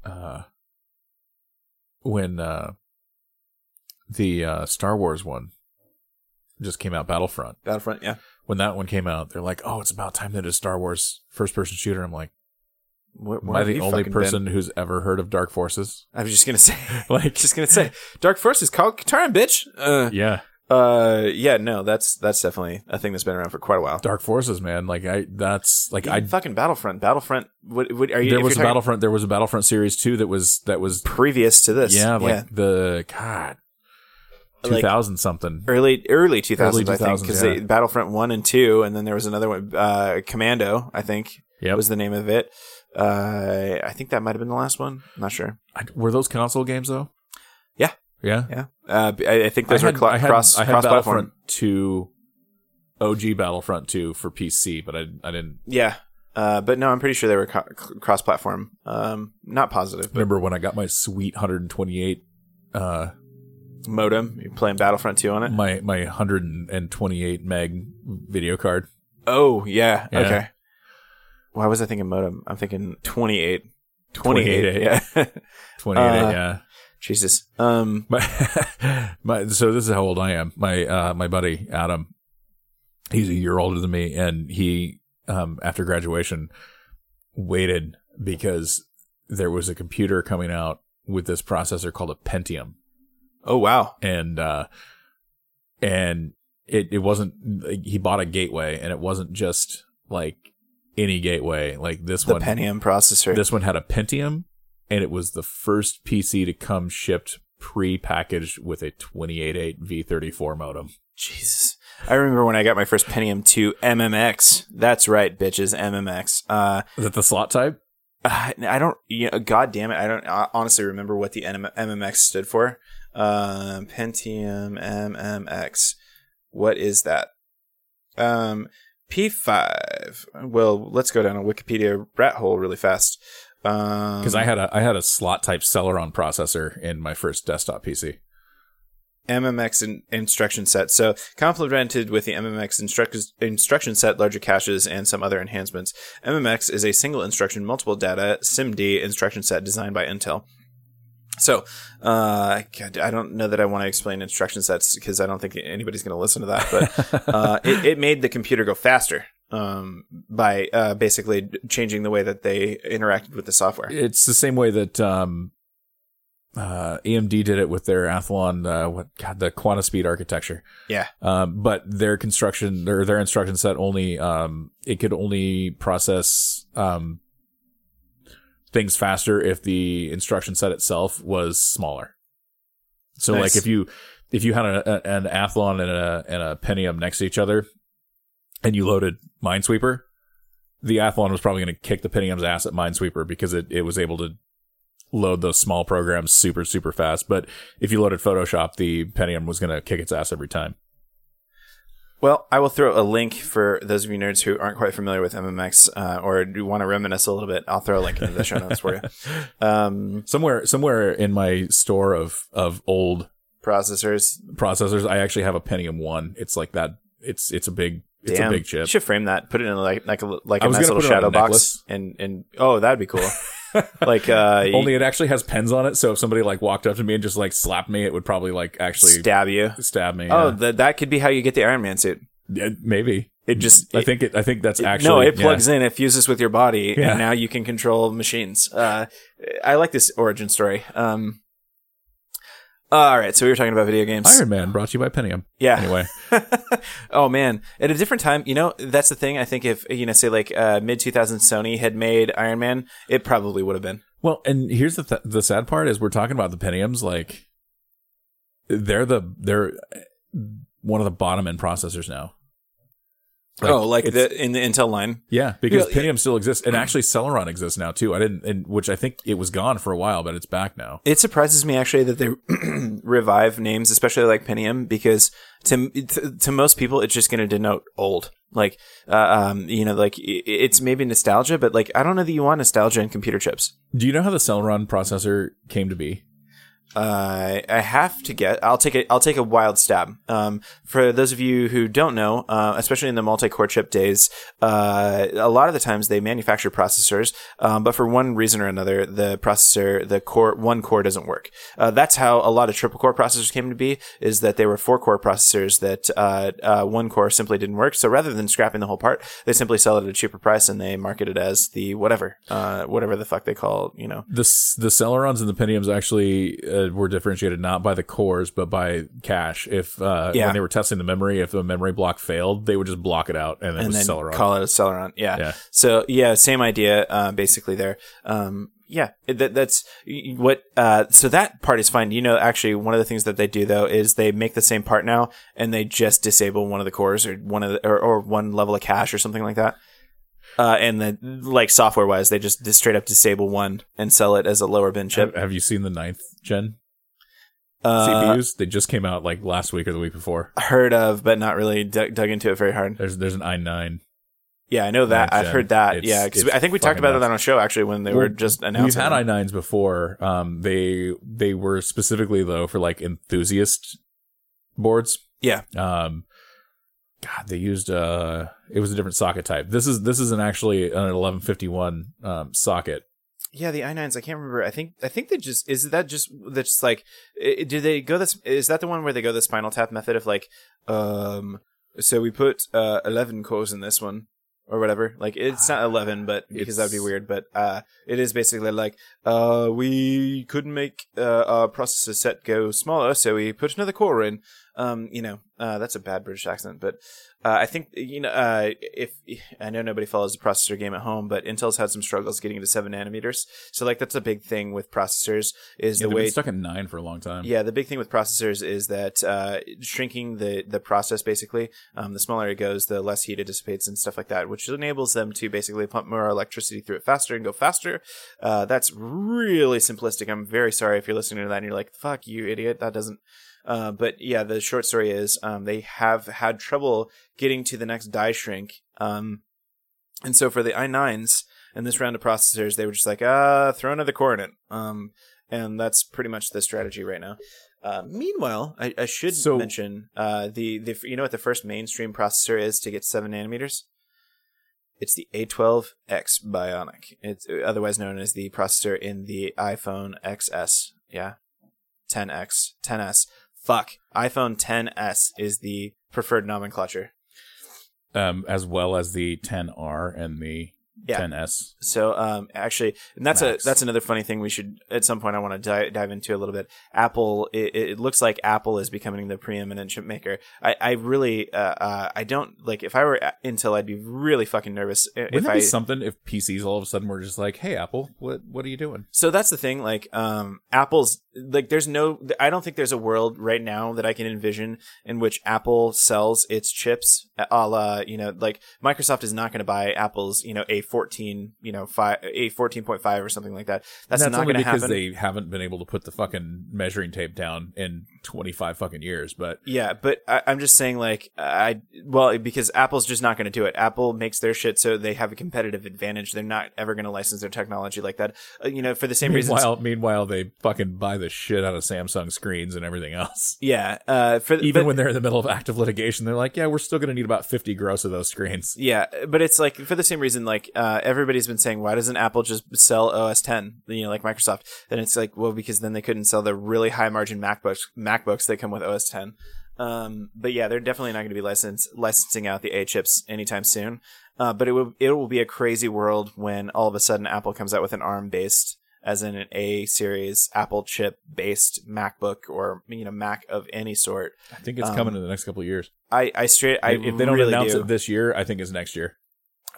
uh, when uh, the uh, Star Wars one just came out, Battlefront. Battlefront, yeah. When that one came out, they're like, "Oh, it's about time that a Star Wars first-person shooter." I'm like, Where, "Am I the only person who's ever heard of Dark Forces?" I was just gonna say, Like, just gonna say, Dark Forces, is called Katarn, bitch. Uh, yeah, Uh, yeah, no, that's that's definitely a thing that's been around for quite a while. Dark Forces, man. Like, I that's like I I. fucking Battlefront, Battlefront. What, what are you? There was a talking Battlefront. There was a Battlefront series too that was that was previous to this. yeah, like the God, two Like- something. early early two thousands, I think, because yeah. Battlefront one and two, and then there was another one, uh, Commando, I think Yep. was the name of it. Uh, I think that might have been the last one. I'm not sure. I, were those console games though? Yeah. Yeah. Yeah, uh, I, I think those I were had, cla- I had, cross I had cross Battlefront. 2, OG Battlefront 2 for PC, but I, I didn't Yeah, uh, but no, I'm pretty sure they were co- cross platform. Um, not positive, but remember when I got my sweet 128, uh, modem. You're playing Battlefront two on it. my, my 128 meg video card. Oh yeah, Yeah. okay. Why was I thinking modem? I'm thinking 28. 28, 28, yeah. 28, Uh, yeah. Jesus. Um, My, my, so this is how old I am. My, uh, my buddy Adam, he's a year older than me, and he, um, after graduation, waited because there was a computer coming out with this processor called a Pentium. Oh wow. and uh and it, it wasn't he bought a gateway and it wasn't just like any gateway like this The one Pentium processor. this one had a pentium and it was the first pc to come shipped pre-packaged with a 288 v34 modem Jesus. I remember when I got my first Pentium 2 MMX. That's right, bitches, MMX. Uh, is that the slot type I I don't, you know, god damn it, I don't uh, honestly remember what the MMX stood for. Um, Pentium MMX. What is that? Um, P5. Well, let's go down a Wikipedia rat hole really fast. Um, because i had a i had a slot type celeron processor in my first desktop pc MMX in- instruction set. So complemented with the MMX instruc- instruction set, larger caches, and some other enhancements. MMX is a single instruction, multiple data SIMD instruction set designed by Intel. So, uh, God, I don't know that I want to explain instruction sets because I don't think anybody's going to listen to that. But uh, it, it made the computer go faster um, by uh, basically changing the way that they interacted with the software. it's the same way that um uh AMD did it with their Athlon uh what god the QuantiSpeed architecture. Yeah. Um but their construction their their instruction set only um it could only process um things faster if the instruction set itself was smaller. So Nice. like if you if you had a, a, an Athlon and a and a Pentium next to each other and you loaded Minesweeper, the Athlon was probably going to kick the Pentium's ass at Minesweeper because it, it was able to load those small programs super, super fast. But if you loaded Photoshop, the Pentium was going to kick its ass every time. Well, I will throw a link for those of you nerds who aren't quite familiar with MMX uh, or do want to reminisce a little bit. I'll throw a link into the show notes for you. Um, Somewhere, somewhere in my store of, of old processors. processors, I actually have a Pentium one. It's like that. It's, it's a big, it's Damn. a big chip. You should frame that. Put it in like like a like I a nice little put it on shadow box. And and oh, that'd be cool. like uh, Only it actually has pens on it. So if somebody like walked up to me and just like slapped me, it would probably like actually stab you. stab me. Oh, yeah. th- that could be how you get the Iron Man suit. Yeah, maybe. It just I it- think it. I think that's actually no, it yeah. plugs in, it fuses with your body, Yeah. and now you can control machines. Uh, I like this origin story. Um, all right, so we were talking about video games. Iron Man brought to you by Pentium. yeah. Anyway, oh man, at a different time, you know, that's the thing. I think if you know, say like uh, mid 2000s Sony had made Iron Man, it probably would have been. well, and here's the th- the sad part is we're talking about the Pentiums like they're the they're one of the bottom end processors now. Oh, like the in the Intel line. yeah, because Yeah, Pentium still exists, and actually Celeron exists now too. I didn't, and which I think it was gone for a while, but it's back now. It surprises me actually that they revive names, especially like Pentium, because to to, to most people it's just going to denote old. Like, uh, um, you know, like it's maybe nostalgia, but like I don't know that you want nostalgia in computer chips. Do you know how the Celeron processor came to be? Uh, I have to get. I'll take a. I'll take a wild stab. Um, for those of you who don't know, uh, especially in the multi-core chip days, uh, a lot of the times they manufacture processors, um, but for one reason or another, the processor, the core, one core doesn't work. Uh, that's how a lot of triple core processors came to be. Is that they were four core processors that uh, uh, one core simply didn't work. So rather than scrapping the whole part, they simply sell it at a cheaper price and they market it as the whatever, whatever the fuck they call, you know, The the Celerons and the Pentiums actually uh, were differentiated not by the cores but by cache. If uh, Yeah. when they were testing the memory, if the memory block failed, they would just block it out, and it and was then Celeron. call it a Celeron. Yeah. Yeah. So yeah, same idea, uh, basically there. Um, yeah, that, that's what. Uh, so that part is fine. You know, actually, one of the things that they do though is they make the same part now, and they just disable one of the cores or one of the, or, or one level of cache or something like that. Uh, and then, like software wise, they just dis- straight up disable one and sell it as a lower bin chip. have, have you seen the ninth gen Uh, CPUs? They just came out like last week or the week before. heard of, but not really dug dug into it very hard. There's there's an i9. Yeah, I know that. I've heard that. It's- yeah, because I think we talked about it on a show actually when they Well, were just announcing. We've had them. i9s before. Um, they they were specifically though for like enthusiast boards. Yeah. Um, God, they used uh, it was a different socket type. This is this is an actually an 1151 um socket. Yeah, the i9s. I can't remember. I think I think they just is that just that's like do they go this is that the one where they go the spinal tap method of like um so we put uh 11 cores in this one or whatever. Like it's not 11 but because that'd be weird, but uh it is basically like uh we couldn't make uh our processor set go smaller so we put another core in. Um, you know, uh, that's a bad British accent, but uh, I think you know, uh, if I know nobody follows the processor game at home, but Intel's had some struggles getting to seven nanometers. So like that's a big thing with processors is Yeah, the way stuck at nine for a long time. yeah, the big thing with processors is that uh, shrinking the the process basically, um, the smaller it goes, the less heat it dissipates and stuff like that, which enables them to basically pump more electricity through it faster and go faster. Uh, that's really simplistic. I'm very sorry if you're listening to that and you're like, "Fuck you, idiot!" That doesn't. Uh, but yeah, the short story is um, they have had trouble getting to the next die shrink. Um, and so for the i9s and this round of processors, they were just like, uh, throw another core in it. Um, and that's pretty much the strategy right now. Uh, meanwhile, I, I should So- mention uh, the the you know what the first mainstream processor is to get seven nanometers. It's the A12X Bionic. It's otherwise known as the processor in the iPhone XS. Yeah, 10X, 10S. Fuck, iPhone 10S is the preferred nomenclature. Um, as well as the 10R and the Yeah. 10S. So um, actually, and that's Max. a that's another funny thing we should at some point I want to dive, dive into a little bit. Apple, it, it looks like Apple is becoming the preeminent chip maker. I I really uh, uh I don't like if I were at Intel, I'd be really fucking nervous Wouldn't if I. be something if PCs all of a sudden were just like, "Hey, Apple, what what are you doing?" So that's the thing. Like, um, Apple's like, there's no. I don't think there's a world right now that I can envision in which Apple sells its chips, a la, you know, like Microsoft is not going to buy Apple's, you know, a 14, you know, five, a 14.5 or something like that. That's, And not going to happen. because they haven't been able to put the fucking measuring tape down in 25 fucking years. But Yeah, but I, I'm just saying, like, I well, because Apple's just not going to do it. Apple makes their shit so they have a competitive advantage. They're not ever going to license their technology like that. Uh, you know, for the same reason. meanwhile, meanwhile, they fucking buy the shit out of Samsung screens and everything else. Yeah, uh, for Even but- when they're in the middle of active litigation, they're like, "Yeah, we're still going to need about 50 gross of those screens." Yeah, but it's like for the same reason. Like uh, everybody's been saying, why doesn't Apple just sell OS 10? You know, like Microsoft. Then it's like, well, because then they couldn't sell the really high margin MacBooks MacBooks that come with OS 10. Um, but yeah, they're definitely not going to be license, licensing out the A chips anytime soon. Uh, but it will it will be a crazy world when all of a sudden Apple comes out with an ARM based, as in an A series Apple chip based MacBook or you know Mac of any sort. I think it's Um, coming in the next couple of years. I I straight I if they don't really announce do. it this year, I think it's next year.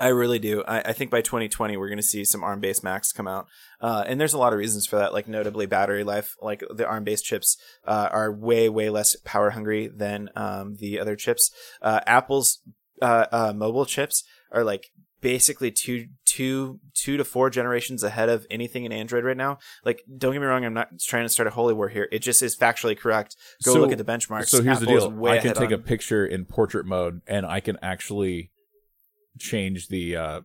I really do. I, I think by 2020 we're going to see some ARM-based Macs come out, uh, and there's a lot of reasons for that. Like notably battery life. Like the ARM-based chips uh, are way way less power hungry than um, the other chips. Uh, Apple's uh, uh, mobile chips are like basically two two two to four generations ahead of anything in Android right now. Like don't get me wrong, I'm not trying to start a holy war here. It just is factually correct. Go So- look at the benchmarks. So here's the Apple is deal: I can take a picture in portrait mode, and I can actually change the uh,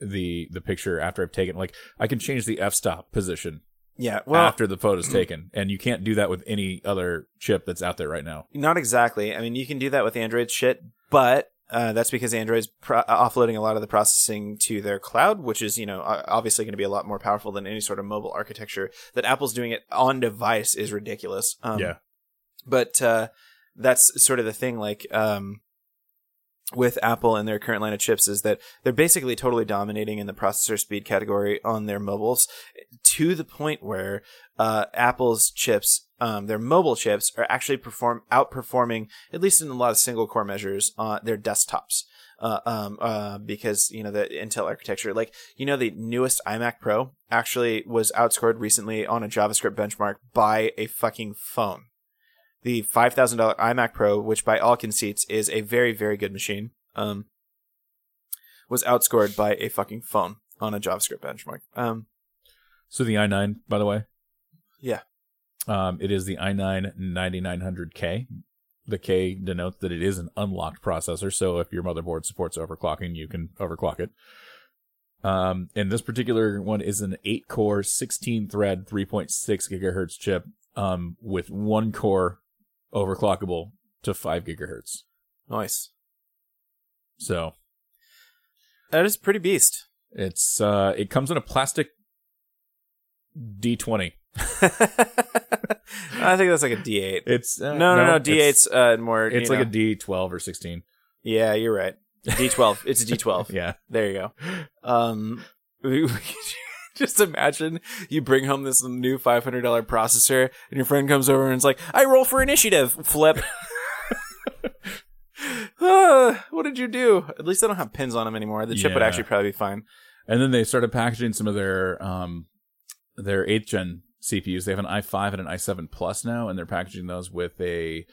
the the picture after I've taken. Like I can change the f-stop position yeah. Well, after the photo's taken, and you can't do that with any other chip that's out there right now. Not exactly. I mean, you can do that with Android shit, but uh, that's because Android's pro- offloading a lot of the processing to their cloud, which is, you know, obviously going to be a lot more powerful than any sort of mobile architecture. That Apple's doing it on device is ridiculous. Um, yeah, but uh, that's sort of the thing. Like um, with Apple and their current line of chips, is that they're basically totally dominating in the processor speed category on their mobiles, to the point where uh, Apple's chips, um, their mobile chips, are actually perform outperforming at least in a lot of single core measures on their desktops. Uh, um, uh, because you know the Intel architecture, like you know, the newest iMac Pro actually was outscored recently on a JavaScript benchmark by a fucking phone the five thousand dollar iMac Pro, which by all conceits is a very very good machine, um, was outscored by a fucking phone on a JavaScript benchmark. Um, So the i9, by the way, yeah, um, it is the i9 9900K. The K denotes that it is an unlocked processor. So if your motherboard supports overclocking, you can overclock it. Um, and this particular one is an 8 core, 16 thread, 3.6 gigahertz chip, um, with one core overclockable to 5 gigahertz. nice. So That is pretty beast. it's, uh, it comes in a plastic D20. I think that's like a D8. It's, uh, no, no, no. it's- D8's uh, more. It's like know. a D12 or 16. Yeah, you're right. D12. It's a D12. Yeah. There you go. Um, Just imagine you bring home this new five hundred dollar processor, and your friend comes over and is like, "I roll for initiative." Flip. Ah, what did you do? At least I don't have pins on them anymore. The chip would actually probably be fine. And then they started packaging some of their um their eighth gen CPUs. They have an i5 and an i7 Plus now, and they're packaging those with a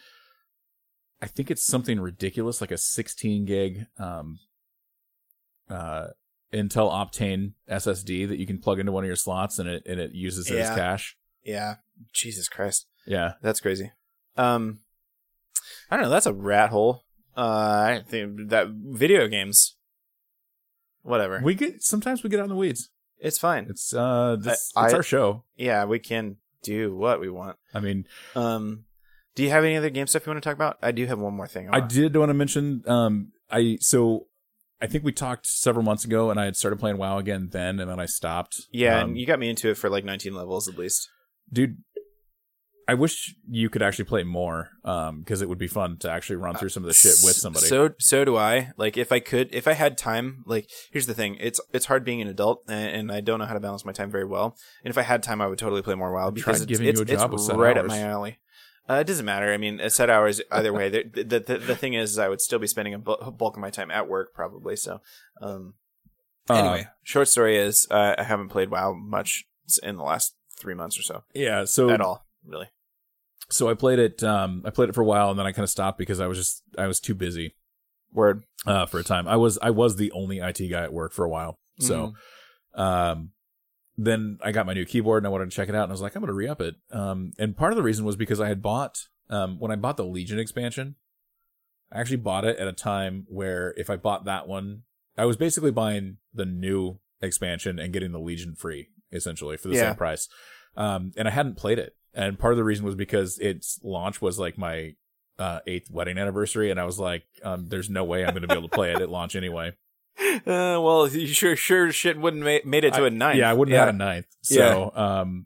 I think it's something ridiculous, like a 16 gig um uh Intel Optane SSD that you can plug into one of your slots and it and it uses it as cache. Yeah. Jesus Christ. Yeah. That's crazy. Um, I don't know. That's a rat hole. Uh, I think that video games, whatever. We get sometimes we get out in the weeds. it's fine. It's uh this, I- it's I- our show. yeah, we can do what we want. I mean, Um, do you have any other game stuff you want to talk about? I do have one more thing. I did want to mention um I so I think we talked several months ago and I had started playing WoW again then and then I stopped. Yeah, Um, and you got me into it for like 19 levels at least. dude I wish you could actually play more um because it would be fun to actually run through some of the shit with somebody. So so do I. Like if I could, if I had time. Like here's the thing: it's it's hard being an adult, and, and I don't know how to balance my time very well. And if I had time, I would totally play more WoW because it's, giving it's, you a job it's right up my alley. Uh, it doesn't matter. I mean, a set hours either way. The, the, the, the thing is, I would still be spending a bulk of my time at work probably. So, um, Uh, anyway, short story is, uh, I haven't played WoW much in the last three months or so yeah, so at all, really. so I played it um I played it for a while and then I kind of stopped because I was just I was too busy Word. uh for a time. I was I was the only IT guy at work for a while. So Mhm. um then I got my new keyboard and I wanted to check it out and I was like I'm going to re-up it. Um and part of the reason was because I had bought um when I bought the Legion expansion I actually bought it at a time where if I bought that one I was basically buying the new expansion and getting the Legion free essentially for the Yeah. same price. Um and I hadn't played it. And part of the reason was because its launch was like my uh, eighth wedding anniversary, and I was like, um, "There's no way I'm going to be able to play it at launch anyway." Uh, well, you sure, sure, shit wouldn't ma- made it to I- a ninth. Yeah, I wouldn't yeah. have a ninth. So, um,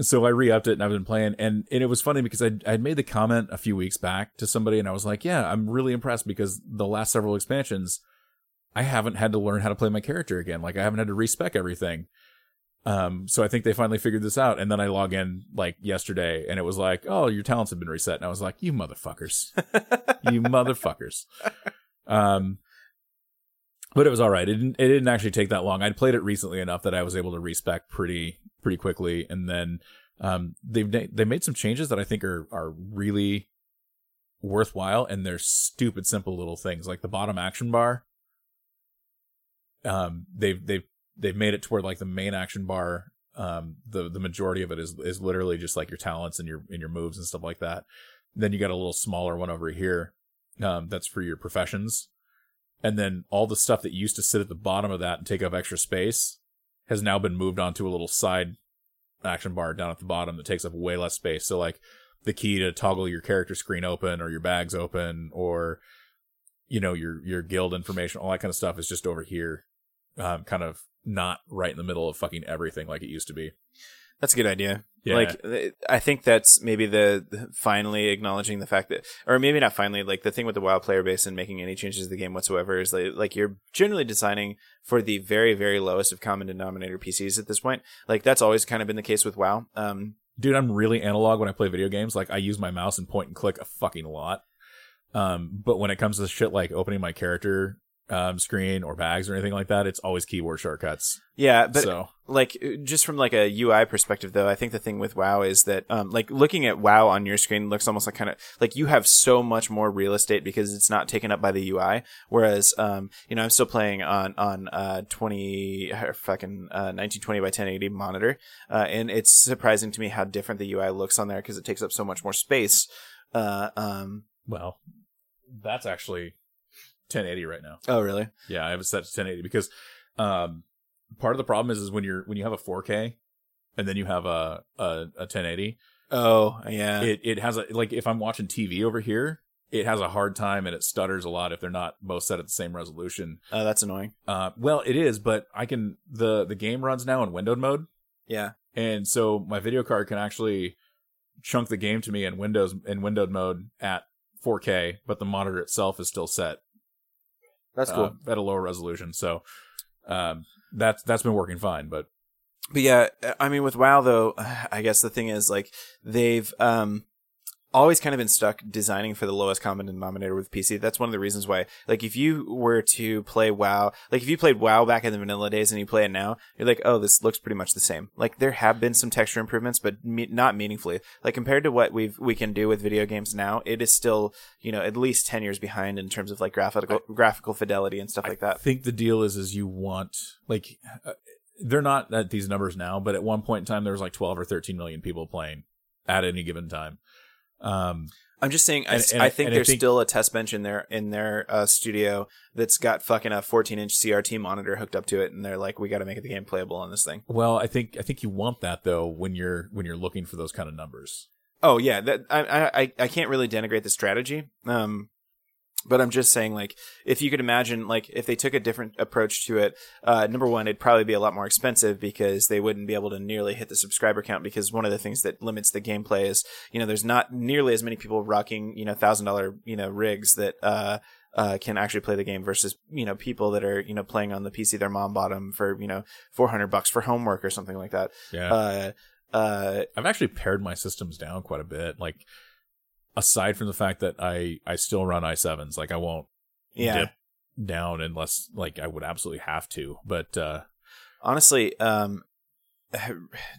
so I re-upped it and I've been playing, and, and it was funny because I I'd made the comment a few weeks back to somebody, and I was like, "Yeah, I'm really impressed because the last several expansions, I haven't had to learn how to play my character again. Like I haven't had to respec everything." Um, so I think they finally figured this out, and then I log in like yesterday, and it was like, "Oh, your talents have been reset," and I was like, "You motherfuckers." you motherfuckers. Um, but it was all right. It didn't. It didn't actually take that long. I'd played it recently enough that I was able to respec pretty pretty quickly, and then um, they've they made some changes that I think are are really worthwhile, and they're stupid simple little things like the bottom action bar. Um, they've they've they've made it toward like the main action bar um the the majority of it is is literally just like your talents and your and your moves and stuff like that then you got a little smaller one over here um, that's for your professions. And then all the stuff that used to sit at the bottom of that and take up extra space has now been moved onto a little side action bar down at the bottom that takes up way less space. So like the key to toggle your character screen open or your bags open or you know your your guild information, all that kind of stuff is just over here, um, kind of not right in the middle of fucking everything like it used to be. That's a good idea. Yeah. Like, I think that's maybe the, the finally acknowledging the fact that, or maybe not finally, like the thing with the WoW player base and making any changes to the game whatsoever is like, like you're generally designing for the very, very lowest of common denominator PCs at this point. Like that's always kind of been the case with WoW. Um, dude, I'm really analog when I play video games. Like I use my mouse and point and click a fucking lot. Um, but when it comes to shit like opening my character um screen or bags or anything like that, it's always keyboard shortcuts. yeah, but so like just from like a UI perspective though, I think the thing with WoW is that um like looking at WoW on your screen looks almost like kind of like you have so much more real estate because it's not taken up by the UI whereas um you know I'm still playing on on uh 20 or fucking uh 1920 by 1080 monitor uh and it's surprising to me how different the UI looks on there because it takes up so much more space uh um well, that's actually 1080 right now. oh really? Yeah, I have it set to 1080 because um part of the problem is is when you're when you have a 4K and then you have a a, a 1080, oh yeah. it it has a like if I'm watching TV over here, it has a hard time and it stutters a lot if they're not both set at the same resolution. oh that's annoying. Uh, well, it is, but I can the the game runs now in windowed mode, yeah. And so my video card can actually chunk the game to me in Windows in windowed mode at 4K, but the monitor itself is still set that's uh, cool at a lower resolution. So um, that's that's been working fine, but but yeah, I mean, with WoW though, I guess the thing is like they've um always kind of been stuck designing for the lowest common denominator with PC. That's one of the reasons why, like, if you were to play WoW, like if you played WoW back in the vanilla days and you play it now, you're like, oh, this looks pretty much the same. Like there have been some texture improvements, but me- not meaningfully. Like compared to what we've we can do with video games now, it is still you know at least ten years behind in terms of like graphical graphical fidelity and stuff like that. I think the deal is is you want like uh, they're not at these numbers now, but at one point in time there was like 12 or 13 million people playing at any given time. Um, I'm just saying, I, And- and I think and I there's think- still a test bench in their in their uh, studio that's got fucking a 14 inch CRT monitor hooked up to it, and they're like, we got to make the game playable on this thing. well, I think I think you want that though when you're when you're looking for those kind of numbers. Oh yeah, that I I- I can't really denigrate the strategy. Um, but I'm just saying, like, if you could imagine, like, if they took a different approach to it, uh, number one, it'd probably be a lot more expensive because they wouldn't be able to nearly hit the subscriber count. Because one of the things that limits the gameplay is, you know, there's not nearly as many people rocking, you know, thousand dollar, you know, rigs that uh, uh, can actually play the game versus, you know, people that are, you know, playing on the PC their mom bought them for, you know, four hundred bucks for homework or something like that. Yeah. Uh, uh, I've actually pared my systems down quite a bit. Like aside from the fact that I I still run i7s, like I won't yeah. dip down unless like I would absolutely have to. But uh honestly um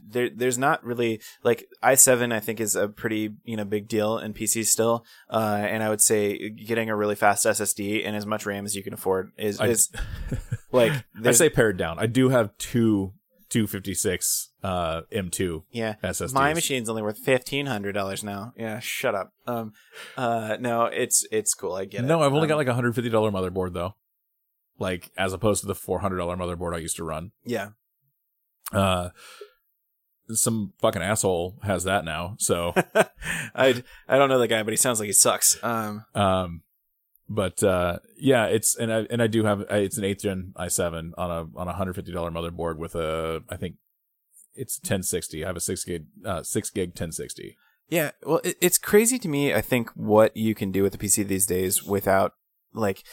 there there's not really like i7 i think is a pretty you know big deal in pc still uh and i would say getting a really fast ssd and as much ram as you can afford is I- is like I say pared down. I do have two 256 uh M2 yeah SSDs. my machine's only worth fifteen hundred dollars now yeah shut up um uh no it's it's cool i get it No, I've only Um, got like a hundred fifty dollar motherboard though. Like as opposed to the four hundred dollar motherboard I used to run. yeah Uh, some fucking asshole has that now. So, i i don't know the guy but he sounds like he sucks um um, but uh, yeah, it's and I and I do have uh, it's an eighth gen i7 on a on a hundred fifty dollar motherboard with a I think it's ten sixty. I have a six gig uh six gig ten sixty. Yeah, well, it, it's crazy to me. I think what you can do with the PC these days without, like,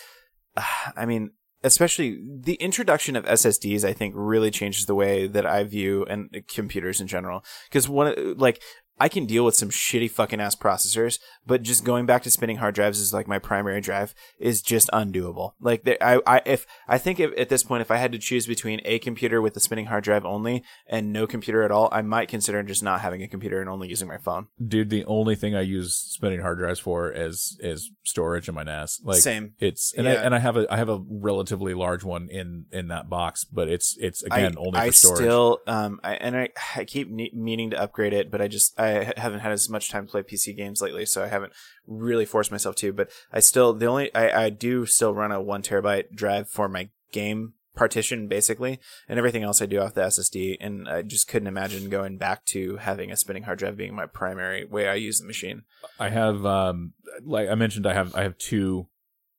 I mean, especially the introduction of SSDs. I think really changes the way that I view and computers in general. Because one, like, I can deal with some shitty fucking ass processors, but just going back to spinning hard drives is like my primary drive is just undoable. Like, there, I, I, if I think if, at this point, if I had to choose between a computer with a spinning hard drive only and no computer at all, I might consider just not having a computer and only using my phone. Dude, the only thing I use spinning hard drives for is is storage in my NAS. Like Same. It's and Yeah. I and I have a I have a relatively large one in in that box, but it's it's again I, only I for storage. still um I, and I I keep ne- meaning to upgrade it, but I just I haven't had as much time to play PC games lately, so I haven't really forced myself to. But I still the only I I do still run a one terabyte drive for my game partition basically, and everything else I do off the SSD. And I just couldn't imagine going back to having a spinning hard drive being my primary way I use the machine. I have um like I mentioned I have I have two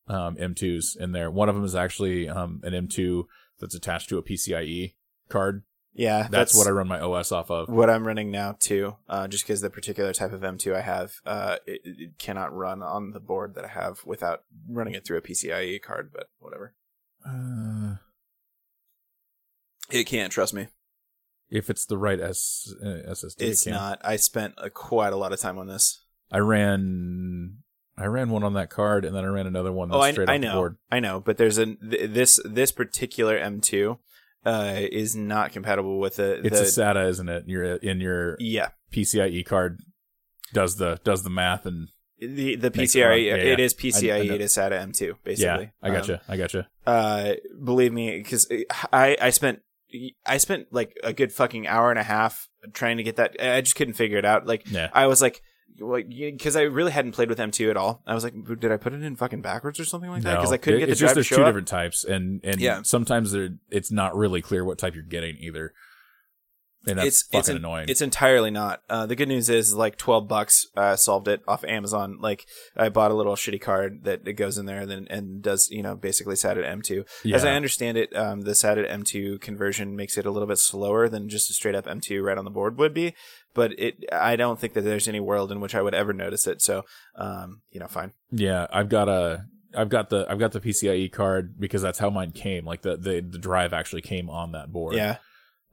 um M2s in there. One of them is actually um an M2 that's attached to a PCIe card. Yeah, That's, what I run my OS off of. what I'm running now too. Uh, just because the particular type of M2 I have, uh, it, it cannot run on the board that I have without running it through a PCIe card. But whatever, Uh, it can't. Trust me, if it's the right S, uh, SSD, it's can. not. I spent quite a lot of time on this. I ran I ran one on that card and then I ran another one that's Oh, I, straight I know, board. I know. But there's a th- this this particular M2 uh, is not compatible with the. It's the a SATA, isn't it? Your in your yeah. PCIe card does the does the math and The the Makes it run. PCIe Yeah, it yeah. is PCIe I- I to SATA M2 basically. yeah, I Um, gotcha, I gotcha. uh believe me because i i spent i spent like a good fucking hour and a half trying to get that i just couldn't figure it out like Yeah, i was like because i really hadn't played with m2 at all i was like did i put it in fucking backwards or something like that because No, i couldn't it- get the just there's two up different types, and and Yeah. sometimes they're it's not really clear what type you're getting either, and that's it's fucking it's, en- annoying. it's entirely not. Uh, the good news is like twelve bucks uh, solved it off Amazon. Like I bought a little shitty card that it goes in there and then and does you know basically SATA M2. As I understand it, um, the SATA M2 conversion makes it a little bit slower than just a straight up M2 right on the board would be. But it, I don't think that there's any world in which I would ever notice it. So, um, you know, fine. Yeah, I've got a I've got the I've got the PCIe card because that's how mine came. Like the the, the drive actually came on that board. Yeah.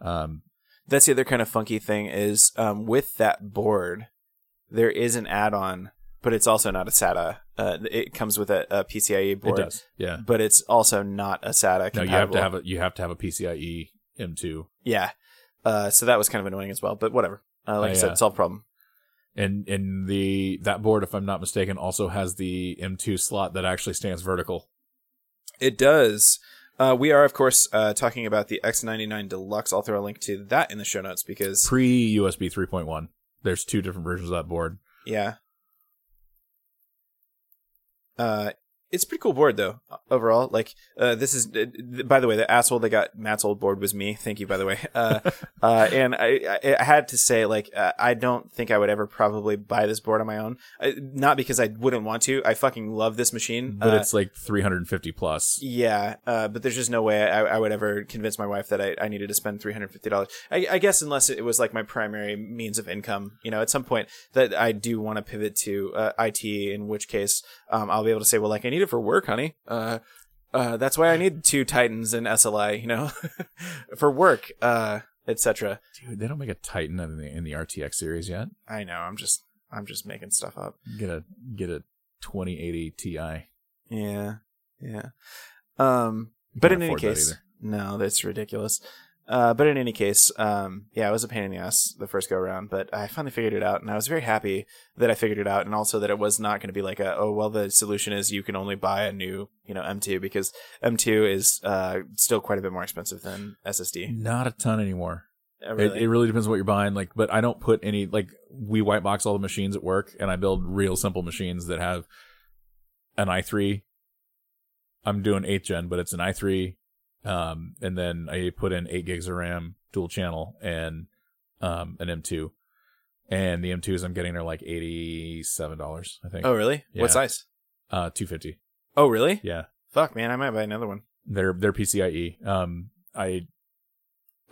Um That's the other kind of funky thing is um, with that board, there is an add-on, but it's also not a SATA. Uh, it comes with a, a PCIe It board, does. Yeah. but it's also not a SATA. Compatible. No, you have to have a you have to have a PCIe M2, Yeah. Uh, so that was kind of annoying as well, but whatever. Uh, like I, I, said, uh, solved problem. and and the that board, if I'm not mistaken, also has the M2 slot that actually stands vertical. It does. Uh, we are, of course, uh, talking about the X99 Deluxe. I'll throw a link to that in the show notes because, Pre USB 3.1. There's two different versions of that board. yeah. Uh, it's a pretty cool board though. Overall, like uh, this is. Uh, by the way, the asshole that got Matt's old board was me. Thank you, by the way. Uh, uh, and I, I, I had to say, like, uh, I don't think I would ever probably buy this board on my own. Uh, not because I wouldn't want to. I fucking love this machine. But Uh, it's like 350 plus. Yeah, uh, but there's just no way I, I would ever convince my wife that I, I needed to spend three hundred fifty dollars. I, I guess unless it was like my primary means of income, you know, at some point that I do want to pivot to uh, IT, in which case um, I'll be able to say, well, like I need it for work, honey. Uh, uh, that's why I need two Titans and SLI, you know, for work, uh, etc. Dude, they don't make a Titan in the in the RTX series yet. I know. I'm just I'm just making stuff up. Get a get a 2080 Ti. Yeah, yeah. Um, but in any case, no, that's ridiculous. Uh, but in any case, um, yeah, it was a pain in the ass the first go around, but I finally figured it out, and I was very happy that I figured it out, and also that it was not going to be like a oh well, the solution is you can only buy a new you know M2 because M2 is uh still quite a bit more expensive than SSD. Not a ton anymore. Uh, It, really. it really depends on what you're buying. Like, but I don't put any like we white box all the machines at work, and I build real simple machines that have an i3. I'm doing eighth gen, but it's an i3, um, and then I put in eight gigs of RAM, dual channel, and um, an M2. And the M2s I'm getting are like eighty seven dollars, I think. oh really? Yeah. What size? Uh, two fifty. Oh really? Yeah, Fuck man, I might buy another one. they're they're PCIe. Um, I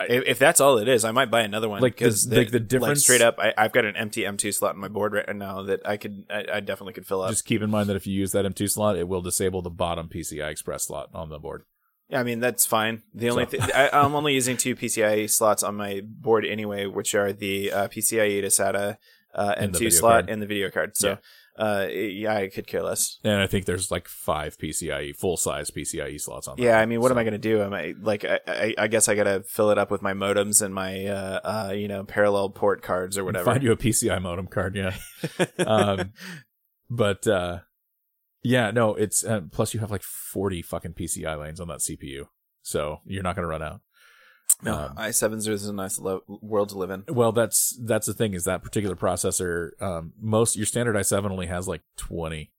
If, if that's all it is, I might buy another one. Like the- because like the difference- straight up, I, I've got an empty M2 slot in my board right now that I could, I, I definitely could fill up. just keep in mind that if you use that M2 slot, it will disable the bottom PCI Express slot on the board. Yeah, I mean that's fine. The only So- thing I'm only using two PCIe slots on my board anyway, which are the uh, PCIe to SATA uh, And the M2 video slot card. and the video card. So, uh, yeah, I could care less. And I think there's like five PCIe full size PCIe slots on. Yeah, one. I mean, what So- am I going to do? Am I like, I, I, I guess I got to fill it up with my modems and my, uh, uh, you know, parallel port cards or whatever. Find you a PCI modem card, yeah. um, but uh, yeah, no, it's uh, plus you have like 40 fucking PCI lanes on that CPU, so you're not going to run out. no, um, i7s is a nice lo- world to live in. Well, that's that's the thing is that particular processor. Um, most your standard i7 only has like 20,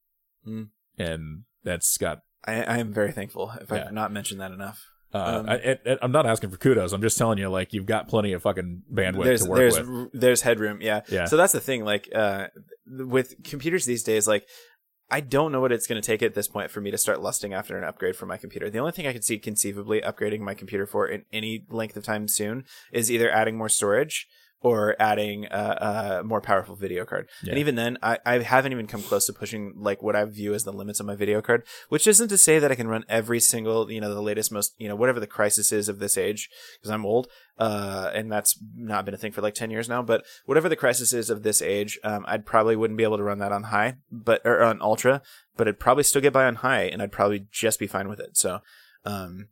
Hmm. and that's got. I, I am very thankful if Yeah. I've not mentioned that enough. Uh, Um, I, I'm not asking for kudos. I'm just telling you, like you've got plenty of fucking bandwidth there's to work there's with. there's headroom yeah. Yeah. so that's the thing like uh with computers these days like I don't know what it's going to take at this point for me to start lusting after an upgrade for my computer. The only thing I could see conceivably upgrading my computer for in any length of time soon is either adding more storage or adding a, a more powerful video card. Yeah. And even then, I, I haven't even come close to pushing like what I view as the limits of my video card, which isn't to say that I can run every single, you know, the latest, most, you know, whatever the Crysis is of this age, because I'm old, uh, and that's not been a thing for like 10 years now, but whatever the Crysis is of this age, um, I'd probably wouldn't be able to run that on high, but, or on ultra, but I'd probably still get by on high and I'd probably just be fine with it. So, um,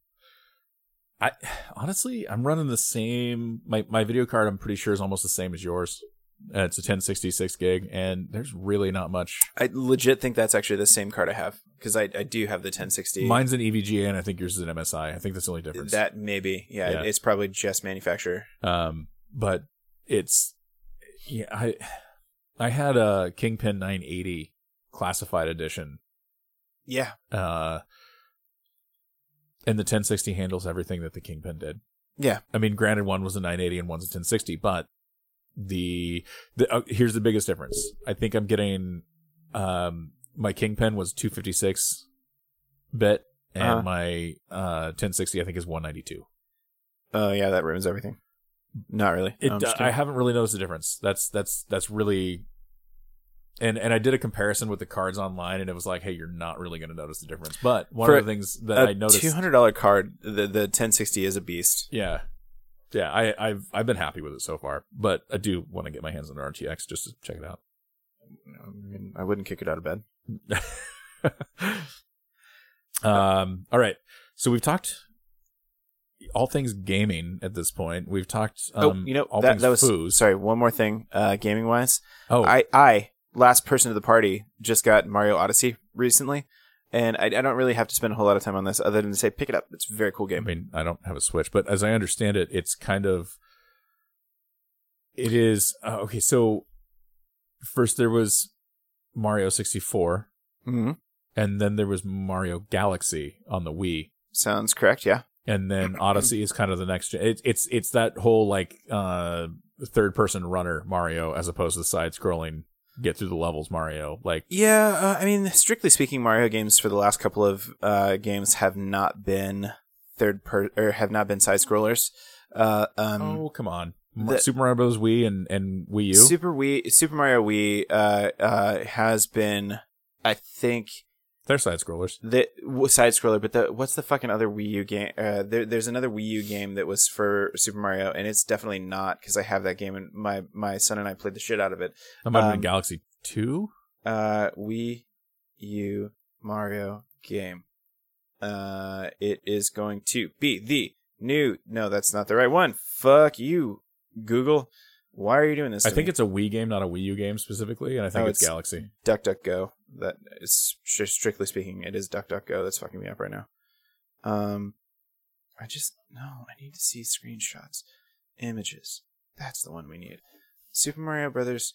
I honestly, I'm running the same. My my video card, I'm pretty sure, is almost the same as yours. Uh, it's a 1066 gig, and there's really not much. I legit think that's actually the same card I have because I, I do have the 1060. Mine's an EVGA, and I think yours is an MSI. I think that's the only difference. That maybe, yeah, Yeah. it's probably just manufacturer. um, but it's yeah. I I had a Kingpin 980 classified edition, Yeah, uh, and the 1060 handles everything that the Kingpin did. yeah, I mean, granted, one was a 980 and one's a 1060, but the the uh, here's the biggest difference. I think I'm getting um my Kingpin was 256 bit, and Uh-huh. my uh 1060 I think is 192. oh yeah, that ruins everything. Not really. It, No, I'm I haven't really noticed the difference. That's that's that's really. And and I did a comparison with the cards online, and it was like, hey, you're not really going to notice the difference. But one For of the things that I noticed, two hundred dollar card. The the 1060 is a beast. yeah, yeah, I, I've I've been happy with it so far, but I do want to get my hands on the RTX just to check it out. I mean, I wouldn't kick it out of bed. um. All right. So we've talked all things gaming at this point. We've talked. Um, oh, you know all that, things that was foos. sorry. One more thing, uh, gaming wise. Oh, I, I last person to the party just got Mario Odyssey recently, and I, I don't really have to spend a whole lot of time on this other than to say pick it up. It's a very cool game. I mean, I don't have a Switch, but as I understand it, it's kind of. It is uh, okay. So first there was Mario sixty four, hmm and then there was Mario Galaxy on the Wii. Sounds correct. Yeah. and then Odyssey is kind of the next. gen- It, it's it's that whole like uh, third person runner Mario as opposed to side scrolling get through the levels Mario. Like Yeah, uh, I mean, strictly speaking, Mario games for the last couple of uh, games have not been third per or have not been side scrollers. Uh, um, oh come on, the- Super Mario Bros. Wii and and Wii U. Super Wii, Super Mario Wii, uh, uh, has been, I think, They're side scrollers. the side scroller. But the what's the fucking other Wii U game? Uh, there, there's another Wii U game that was for Super Mario, and it's definitely not because I have that game, and my my son and I played the shit out of it. That might have Um, been Galaxy Two. uh Wii U Mario game. Uh it is going to be the new No, that's not the right one. Fuck you, Google. Why are you doing this? I think me? it's a Wii game, not a Wii U game specifically, and I think Oh, it's, it's- Galaxy. DuckDuckGo. That is strictly speaking, it is DuckDuckGo that's fucking me up right now. Um I just no, I need to see screenshots. Images. That's the one we need. Super Mario Brothers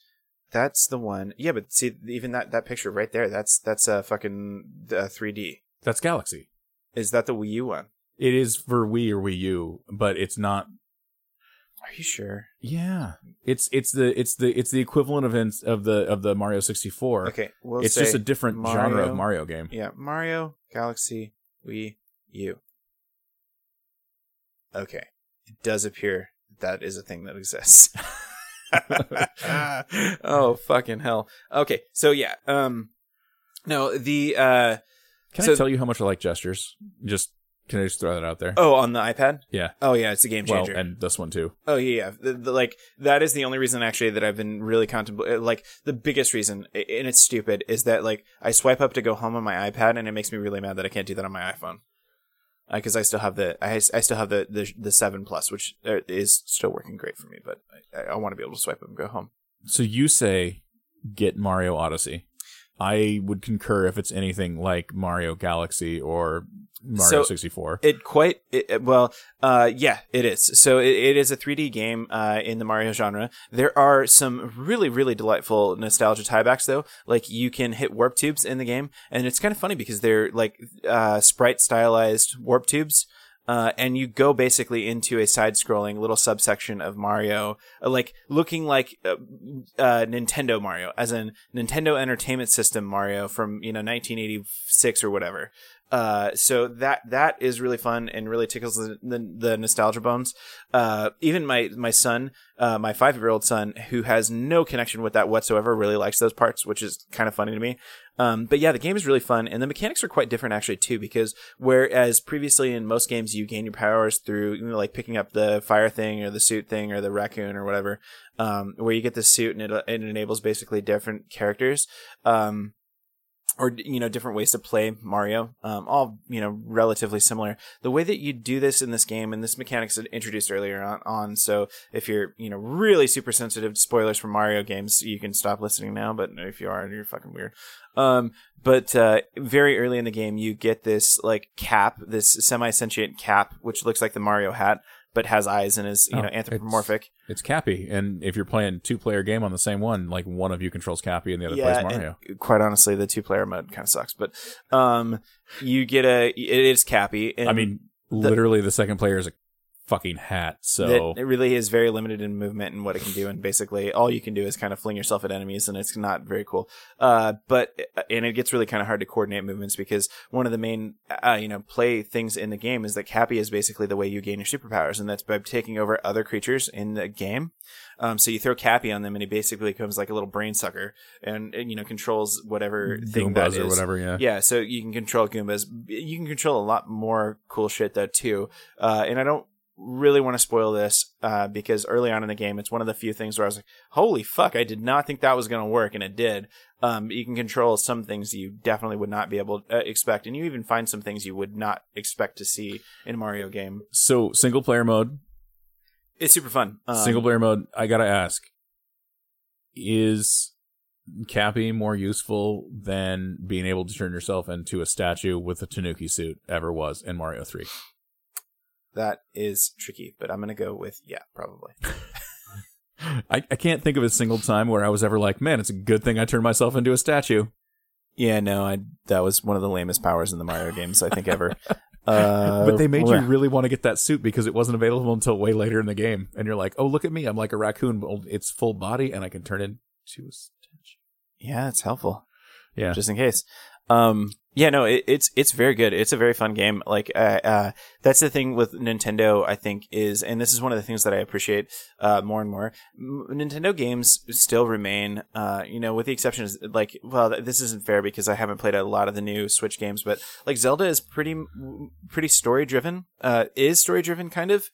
that's the one. Yeah, but see even that that picture right there, that's that's a fucking uh, 3D. That's Galaxy. Is that the Wii U one? It is for Wii or Wii U, but it's not. Are you sure? Yeah, it's it's the it's the it's the equivalent of of the of the Mario sixty four. Okay, we'll it's just a different genre of Mario game. Yeah, Mario Galaxy Wii U. Okay, it does appear that is a thing that exists. oh fucking hell. Okay, so yeah, um, no, the uh, Can So- I tell you how much I like gestures? Just can I just throw that out there? oh, on the iPad. Yeah. Oh yeah, it's a game changer. well, and this one too. Oh yeah, yeah. The, the, like that is the only reason actually that I've been really contemplating. Like the biggest reason, and it's stupid, is that like I swipe up to go home on my iPad, and it makes me really mad that I can't do that on my iPhone. Because I still have the I, I still have the the the seven plus, which uh, is still working great for me, but I, I want to be able to swipe up and go home. So you say get Mario Odyssey. I would concur if it's anything like Mario Galaxy or Mario So- 64. It quite it, well, uh, yeah, it is. So it, it is a 3D game uh, in the Mario genre. There are some really really delightful nostalgia tiebacks though. Like you can hit warp tubes in the game, and it's kind of funny because they're like uh, sprite stylized warp tubes. Uh, and you go basically into a side-scrolling little subsection of Mario, uh, like looking like uh, uh, Nintendo Mario, as in Nintendo Entertainment System Mario from you know 1986 or whatever. Uh, so that that is really fun and really tickles the, the, the nostalgia bones. Uh, even my my son, uh, my five year old son, who has no connection with that whatsoever, really likes those parts, which is kind of funny to me. Um, but yeah, the game is really fun, and the mechanics are quite different actually too. Because whereas previously in most games you gain your powers through you know like picking up the fire thing or the suit thing or the raccoon or whatever, um, where you get the suit and it, it enables basically different characters. Um, or you know different ways to play Mario, um, all you know relatively similar. The way that you do this in this game, and this mechanics introduced earlier on, on. So if you're you know really super sensitive to spoilers from Mario games, you can stop listening now. But if you are, you're fucking weird. Um, but uh, very early in the game, you get this like cap, this semi-sentient cap, which looks like the Mario hat, but has eyes and is you Oh, know anthropomorphic. It's Cappy, and if you're playing two player game on the same one, like one of you controls Cappy and the other plays Mario. quite honestly, the two-player mode kind of sucks. But um, you get a it is Cappy. And I mean, literally, the second player is a fucking hat. So that it really is very limited in movement and what it can do, and basically all you can do is kind of fling yourself at enemies, and it's not very cool. Uh, but and it gets really kind of hard to coordinate movements because one of the main uh, you know play things in the game is that Cappy is basically the way you gain your superpowers, and that's by taking over other creatures in the game. Um, so you throw Cappy on them, and he basically becomes like a little brain sucker, and, and you know controls whatever thing that Goombas or whatever. Yeah. Yeah, so you can control Goombas. You can control a lot more cool shit though too. Uh, and I don't really want to spoil this uh, because early on in the game, it's one of the few things where I was like, "Holy fuck! I did not think that was going to work," and it did. Um, you can control some things you definitely would not be able to uh, expect, and you even find some things you would not expect to see in a Mario game. So single player mode, It's super fun. Um, single player mode. I gotta ask, is Cappy more useful than being able to turn yourself into a statue with a Tanuki suit ever was in Mario Three? That is tricky, but I'm going to go with yeah, probably. I, I can't think of a single time where I was ever like, man, it's a good thing I turned myself into a statue. Yeah, no, I that was one of the lamest powers in the Mario games I think ever. Uh, but they made you really want to get that suit because it wasn't available until way later in the game. And you're like, oh, look at me. I'm like a raccoon, but it's full body and I can turn into a statue. Yeah, it's helpful. Yeah. just in case. Um, yeah, no, it, it's it's very good. It's a very fun game. Like, uh, uh, that's the thing with Nintendo. I think is, and this is one of the things that I appreciate uh, more and more. M- Nintendo games still remain, uh, you know, with the exceptions like, well, th- this isn't fair because I haven't played a lot of the new Switch games, but like Zelda is pretty pretty story driven. Uh, is story driven kind of,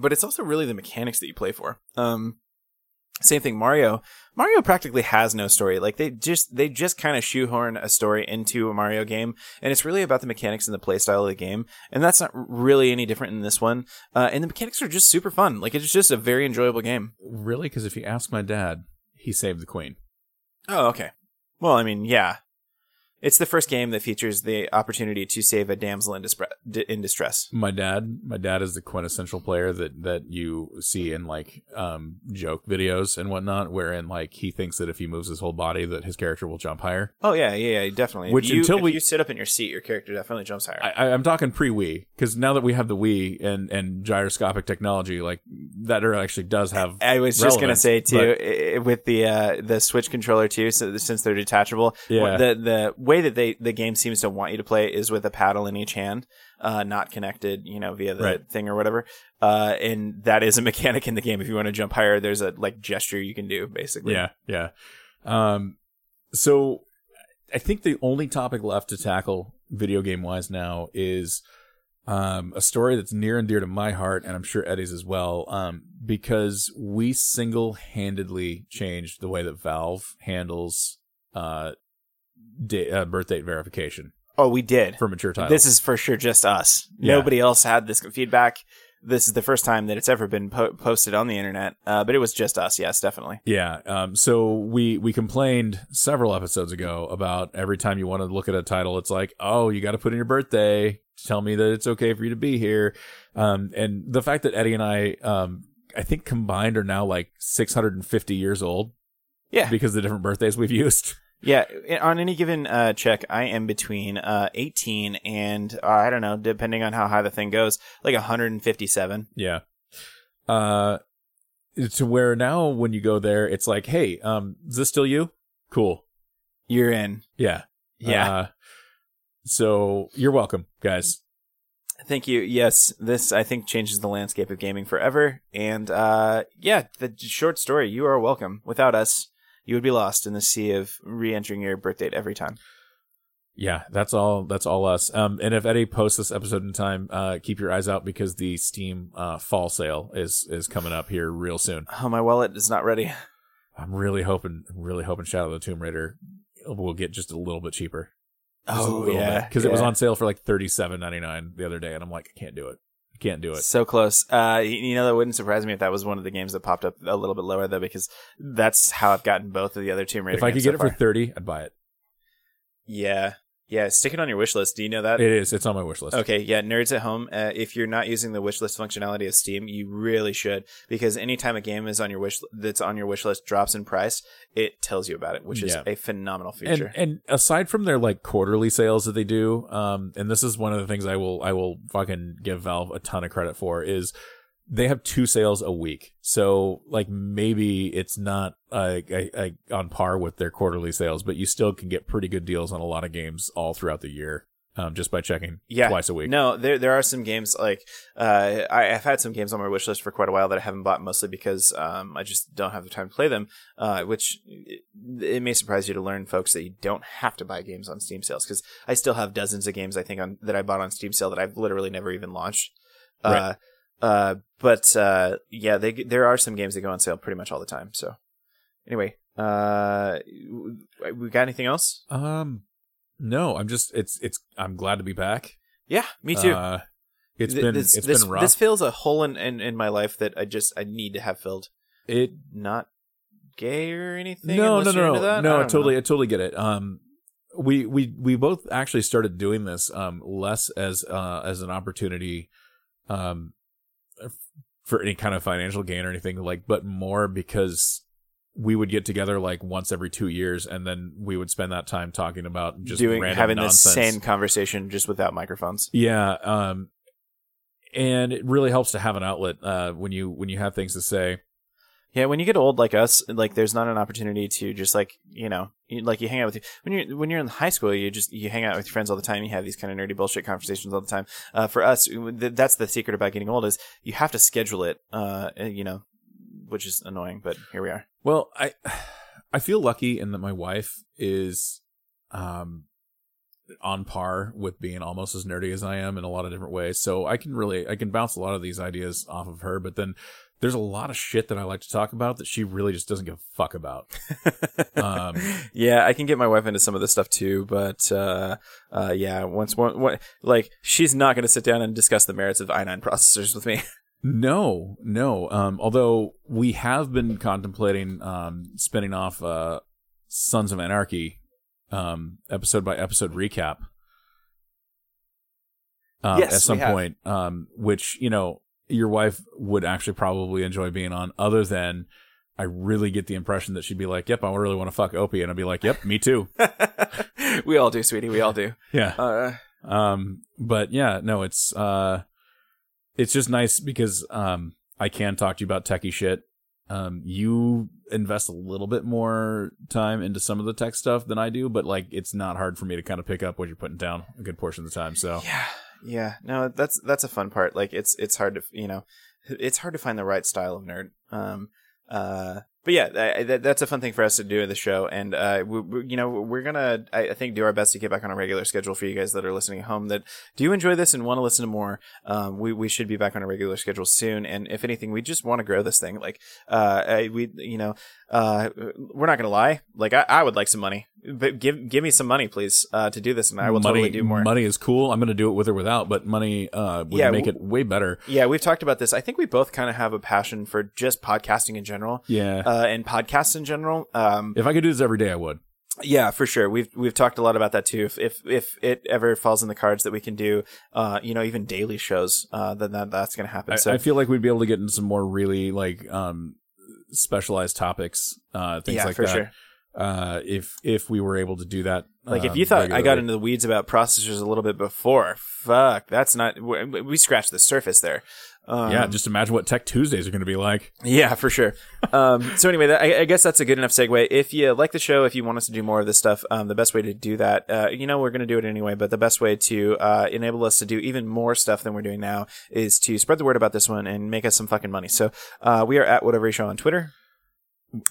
but it's also really the mechanics that you play for. Um, same thing mario. Mario practically has no story. Like they just they just kind of shoehorn a story into a mario game and it's really about the mechanics and the playstyle of the game and that's not really any different in this one. Uh, and the mechanics are just super fun. Like it's just a very enjoyable game. Really? Because if you ask my dad, he saved the queen. oh okay. Well i mean yeah it's the first game that features the opportunity to save a damsel in, dispre- d- in distress My dad, my dad is the quintessential player that that you see in like um joke videos and whatnot, wherein like he thinks that if he moves his whole body, that his character will jump higher. oh yeah yeah, yeah definitely Which if you, until if we- you sit up in your seat your character definitely jumps higher I, I, I'm talking pre Wii because now that we have the Wii and and gyroscopic technology, like that actually does have. I was just gonna say too but- with the uh, the Switch controller too, so since they're detachable. Yeah. The the way that they the game seems to want you to play is with a paddle in each hand, uh, not connected, you know, via the Right. thing or whatever. Uh, and that is a mechanic in the game. If you want to jump higher, there's a like gesture you can do basically. Yeah, yeah. Um, so I think the only topic left to tackle video game wise now is um, a story that's near and dear to my heart, and I'm sure Eddie's as well, um, because we single handedly changed the way that Valve handles uh, da- uh, birth date verification Oh, we did. for mature titles. This is for sure just us. Yeah. Nobody else had this feedback. This is the first time that it's ever been po- posted on the internet, uh, but it was just us. Yes, definitely. Yeah. Um, so we we complained several episodes ago about every time you want to look at a title, it's like, oh, you got to put in your birthday. Tell me that it's okay for you to be here. Um, and the fact that Eddie and I, um, I think combined are now like 650 years old Yeah. because of the different birthdays we've used. Yeah, on any given uh, check, I am between uh, 18 and uh, I don't know, depending on how high the thing goes, like 157. Yeah. Uh, to where now when you go there, it's like, hey, um, is this still you? Cool. You're in. Yeah. Yeah. Uh, so you're welcome, guys. Thank you. Yes, this I think changes the landscape of gaming forever. And uh, yeah, the short story. You are welcome. Without us, you would be lost in the sea of re-entering your birth date every time. Yeah, that's all. That's all us. Um, and if Eddie posts this episode in time, uh, keep your eyes out because the Steam uh, fall sale is is coming up here real soon. Oh, my wallet is not ready. I'm really hoping, really hoping Shadow of the Tomb Raider will get just a little bit cheaper. Just Oh yeah, because it was on sale for like thirty seven ninety nine the other day, and I'm like, I can't do it. Can't do it. So close. Uh, you know, that wouldn't surprise me if that was one of the games that popped up a little bit lower, though, because that's how I've gotten both of the other Tomb Raider If I could get so it for thirty, I'd buy it. Yeah. Yeah. Stick it on your wish list. Do you know that? It is. It's on my wish list. Okay, yeah, nerds at home. Uh, if you're not using the wish list functionality of Steam, you really should because anytime a game is on your wish that's on your wish list drops in price, it tells you about it, which is Yeah. a phenomenal and feature. and aside from their like quarterly sales that they do um and this is one of the things i will i will fucking give valve a ton of credit for is they have two sales a week so like maybe it's not uh, I, I, on par with their quarterly sales but you still can get pretty good deals on a lot of games all throughout the year um just by checking yeah, twice a week No, there there are some games like uh, I, I've had some games on my wish list for quite a while that I haven't bought, mostly because um, I just don't have the time to play them. Uh, which it, it may surprise you to learn, folks, that you don't have to buy games on Steam sales because I still have dozens of games I think on that I bought on Steam sale that I've literally never even launched. Uh, uh, but uh, yeah, they there are some games that go on sale pretty much all the time. So anyway, uh, we got anything else? Um, no, I'm just it's it's I'm glad to be back. Yeah, me too. Uh, it's Th- been this, it's this, been rough. This fills a hole in, in in my life that I just I need to have filled. it Not gay or anything. no no no no no I I totally know. I totally get it. Um, we we we both actually started doing this um less as uh as an opportunity, um, for any kind of financial gain or anything like, but more because we would get together like once every two years, and then we would spend that time talking about just doing having nonsense. the same conversation just without microphones. Yeah, um, and it really helps to have an outlet uh, when you when you have things to say. Yeah, when you get old like us, like there's not an opportunity to just like you know, you, like you hang out with you when you're when you're in high school, you just you hang out with your friends all the time. You have these kind of nerdy bullshit conversations all the time. Uh, for us, th- that's the secret about getting old is you have to schedule it. Uh, you know, which is annoying, but here we are. Well, I I feel lucky in that my wife is um on par with being almost as nerdy as I am in a lot of different ways. So I can really I can bounce a lot of these ideas off of her, but then there's a lot of shit that I like to talk about that she really just doesn't give a fuck about. Um, yeah, I can get my wife into some of this stuff too, but uh, uh, yeah, once one, one like she's not going to sit down and discuss the merits of i9 processors with me. No, no. Um, although we have been contemplating um, spinning off uh, Sons of Anarchy um, episode by episode recap. Um, Yes, at some point, um, which you know your wife would actually probably enjoy being on. Other than, I really get the impression that she'd be like, "Yep, I really want to fuck Opie," and I'd be like, "Yep, me too." we all do, sweetie. We all do. Yeah. Uh, Um, but yeah, no, it's uh, it's just nice because um, I can talk to you about techie shit. Um, you invest a little bit more time into some of the tech stuff than I do, but like it's not hard for me to kind of pick up what you're putting down a good portion of the time. So Yeah, yeah. No, that's that's a fun part. Like it's it's hard to you know, it's hard to find the right style of nerd. Um, uh, but yeah, I, that, that's a fun thing for us to do in the show, and uh, we, we, you know, we're gonna I, I think do our best to get back on a regular schedule for you guys that are listening at home. That do you enjoy this and want to listen to more? Um, we we should be back on a regular schedule soon, and if anything, we just want to grow this thing. Like, uh, I, we you know, uh, we're not gonna lie. Like, I, I would like some money, but give give me some money, please, uh, to do this, and I will money, totally do more. Money is cool. I'm going to do it with or without, but money uh, would Yeah, make w- it way better. Yeah, we've talked about this. I think we both kind of have a passion for just podcasting in general, Yeah. uh, and podcasts in general. Um, if I could do this every day, I would. yeah, for sure. We've we've talked a lot about that too. If if if it ever falls in the cards that we can do, uh, you know, even daily shows, uh, then that that's going to happen. I, so I feel like we'd be able to get into some more really like um specialized topics, uh, things yeah, like for that. sure. uh, if if we were able to do that. Like if um, you thought I got into the weeds about processors a little bit before, fuck, that's not. We, we scratched the surface there. Um, yeah, just imagine what Tech Tuesdays are going to be like. Yeah, for sure. Um, so anyway, that, I, I guess that's a good enough segue. If you like the show, if you want us to do more of this stuff, um, the best way to do that, uh, you know, we're going to do it anyway. But the best way to uh, enable us to do even more stuff than we're doing now is to spread the word about this one and make us some fucking money. So uh, we are at whatever show on Twitter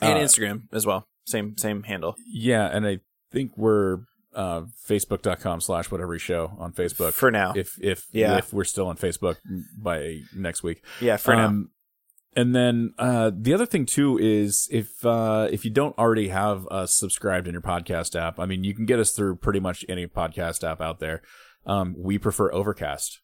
and Uh, Instagram as well. Same same handle Yeah, and I think we're uh, facebook.com slash whatever show on Facebook. for now. if if Yeah. if we're still on Facebook by next week. yeah, for now. Um, And then uh, the other thing too is if uh, if you don't already have us subscribed in your podcast app, I mean you can get us through pretty much any podcast app out there. Um, we prefer Overcast.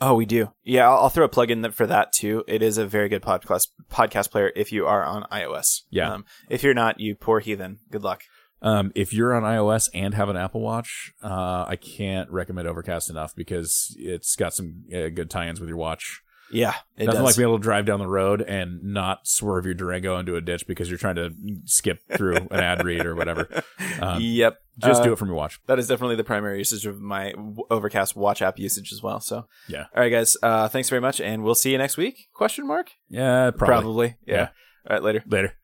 Oh, we do. Yeah, I'll, I'll throw a plug in for that too. It is a very good podcast podcast player if you are on iOS. Yeah. Um, if you're not, you poor heathen. Good luck. Um, if you're on iOS and have an Apple Watch, uh, I can't recommend Overcast enough because it's got some uh, good tie-ins with your watch. Yeah, it Nothing does. like being able to drive down the road and not swerve your Durango into a ditch because you're trying to skip through an ad read or whatever. Um, yep. Just Uh, do it from your watch. That is definitely the primary usage of my Overcast watch app usage as well. So, Yeah. all right, guys. Uh, thanks very much, and we'll see you next week? Question mark? Yeah, probably. Yeah. Yeah. All right, later. Later.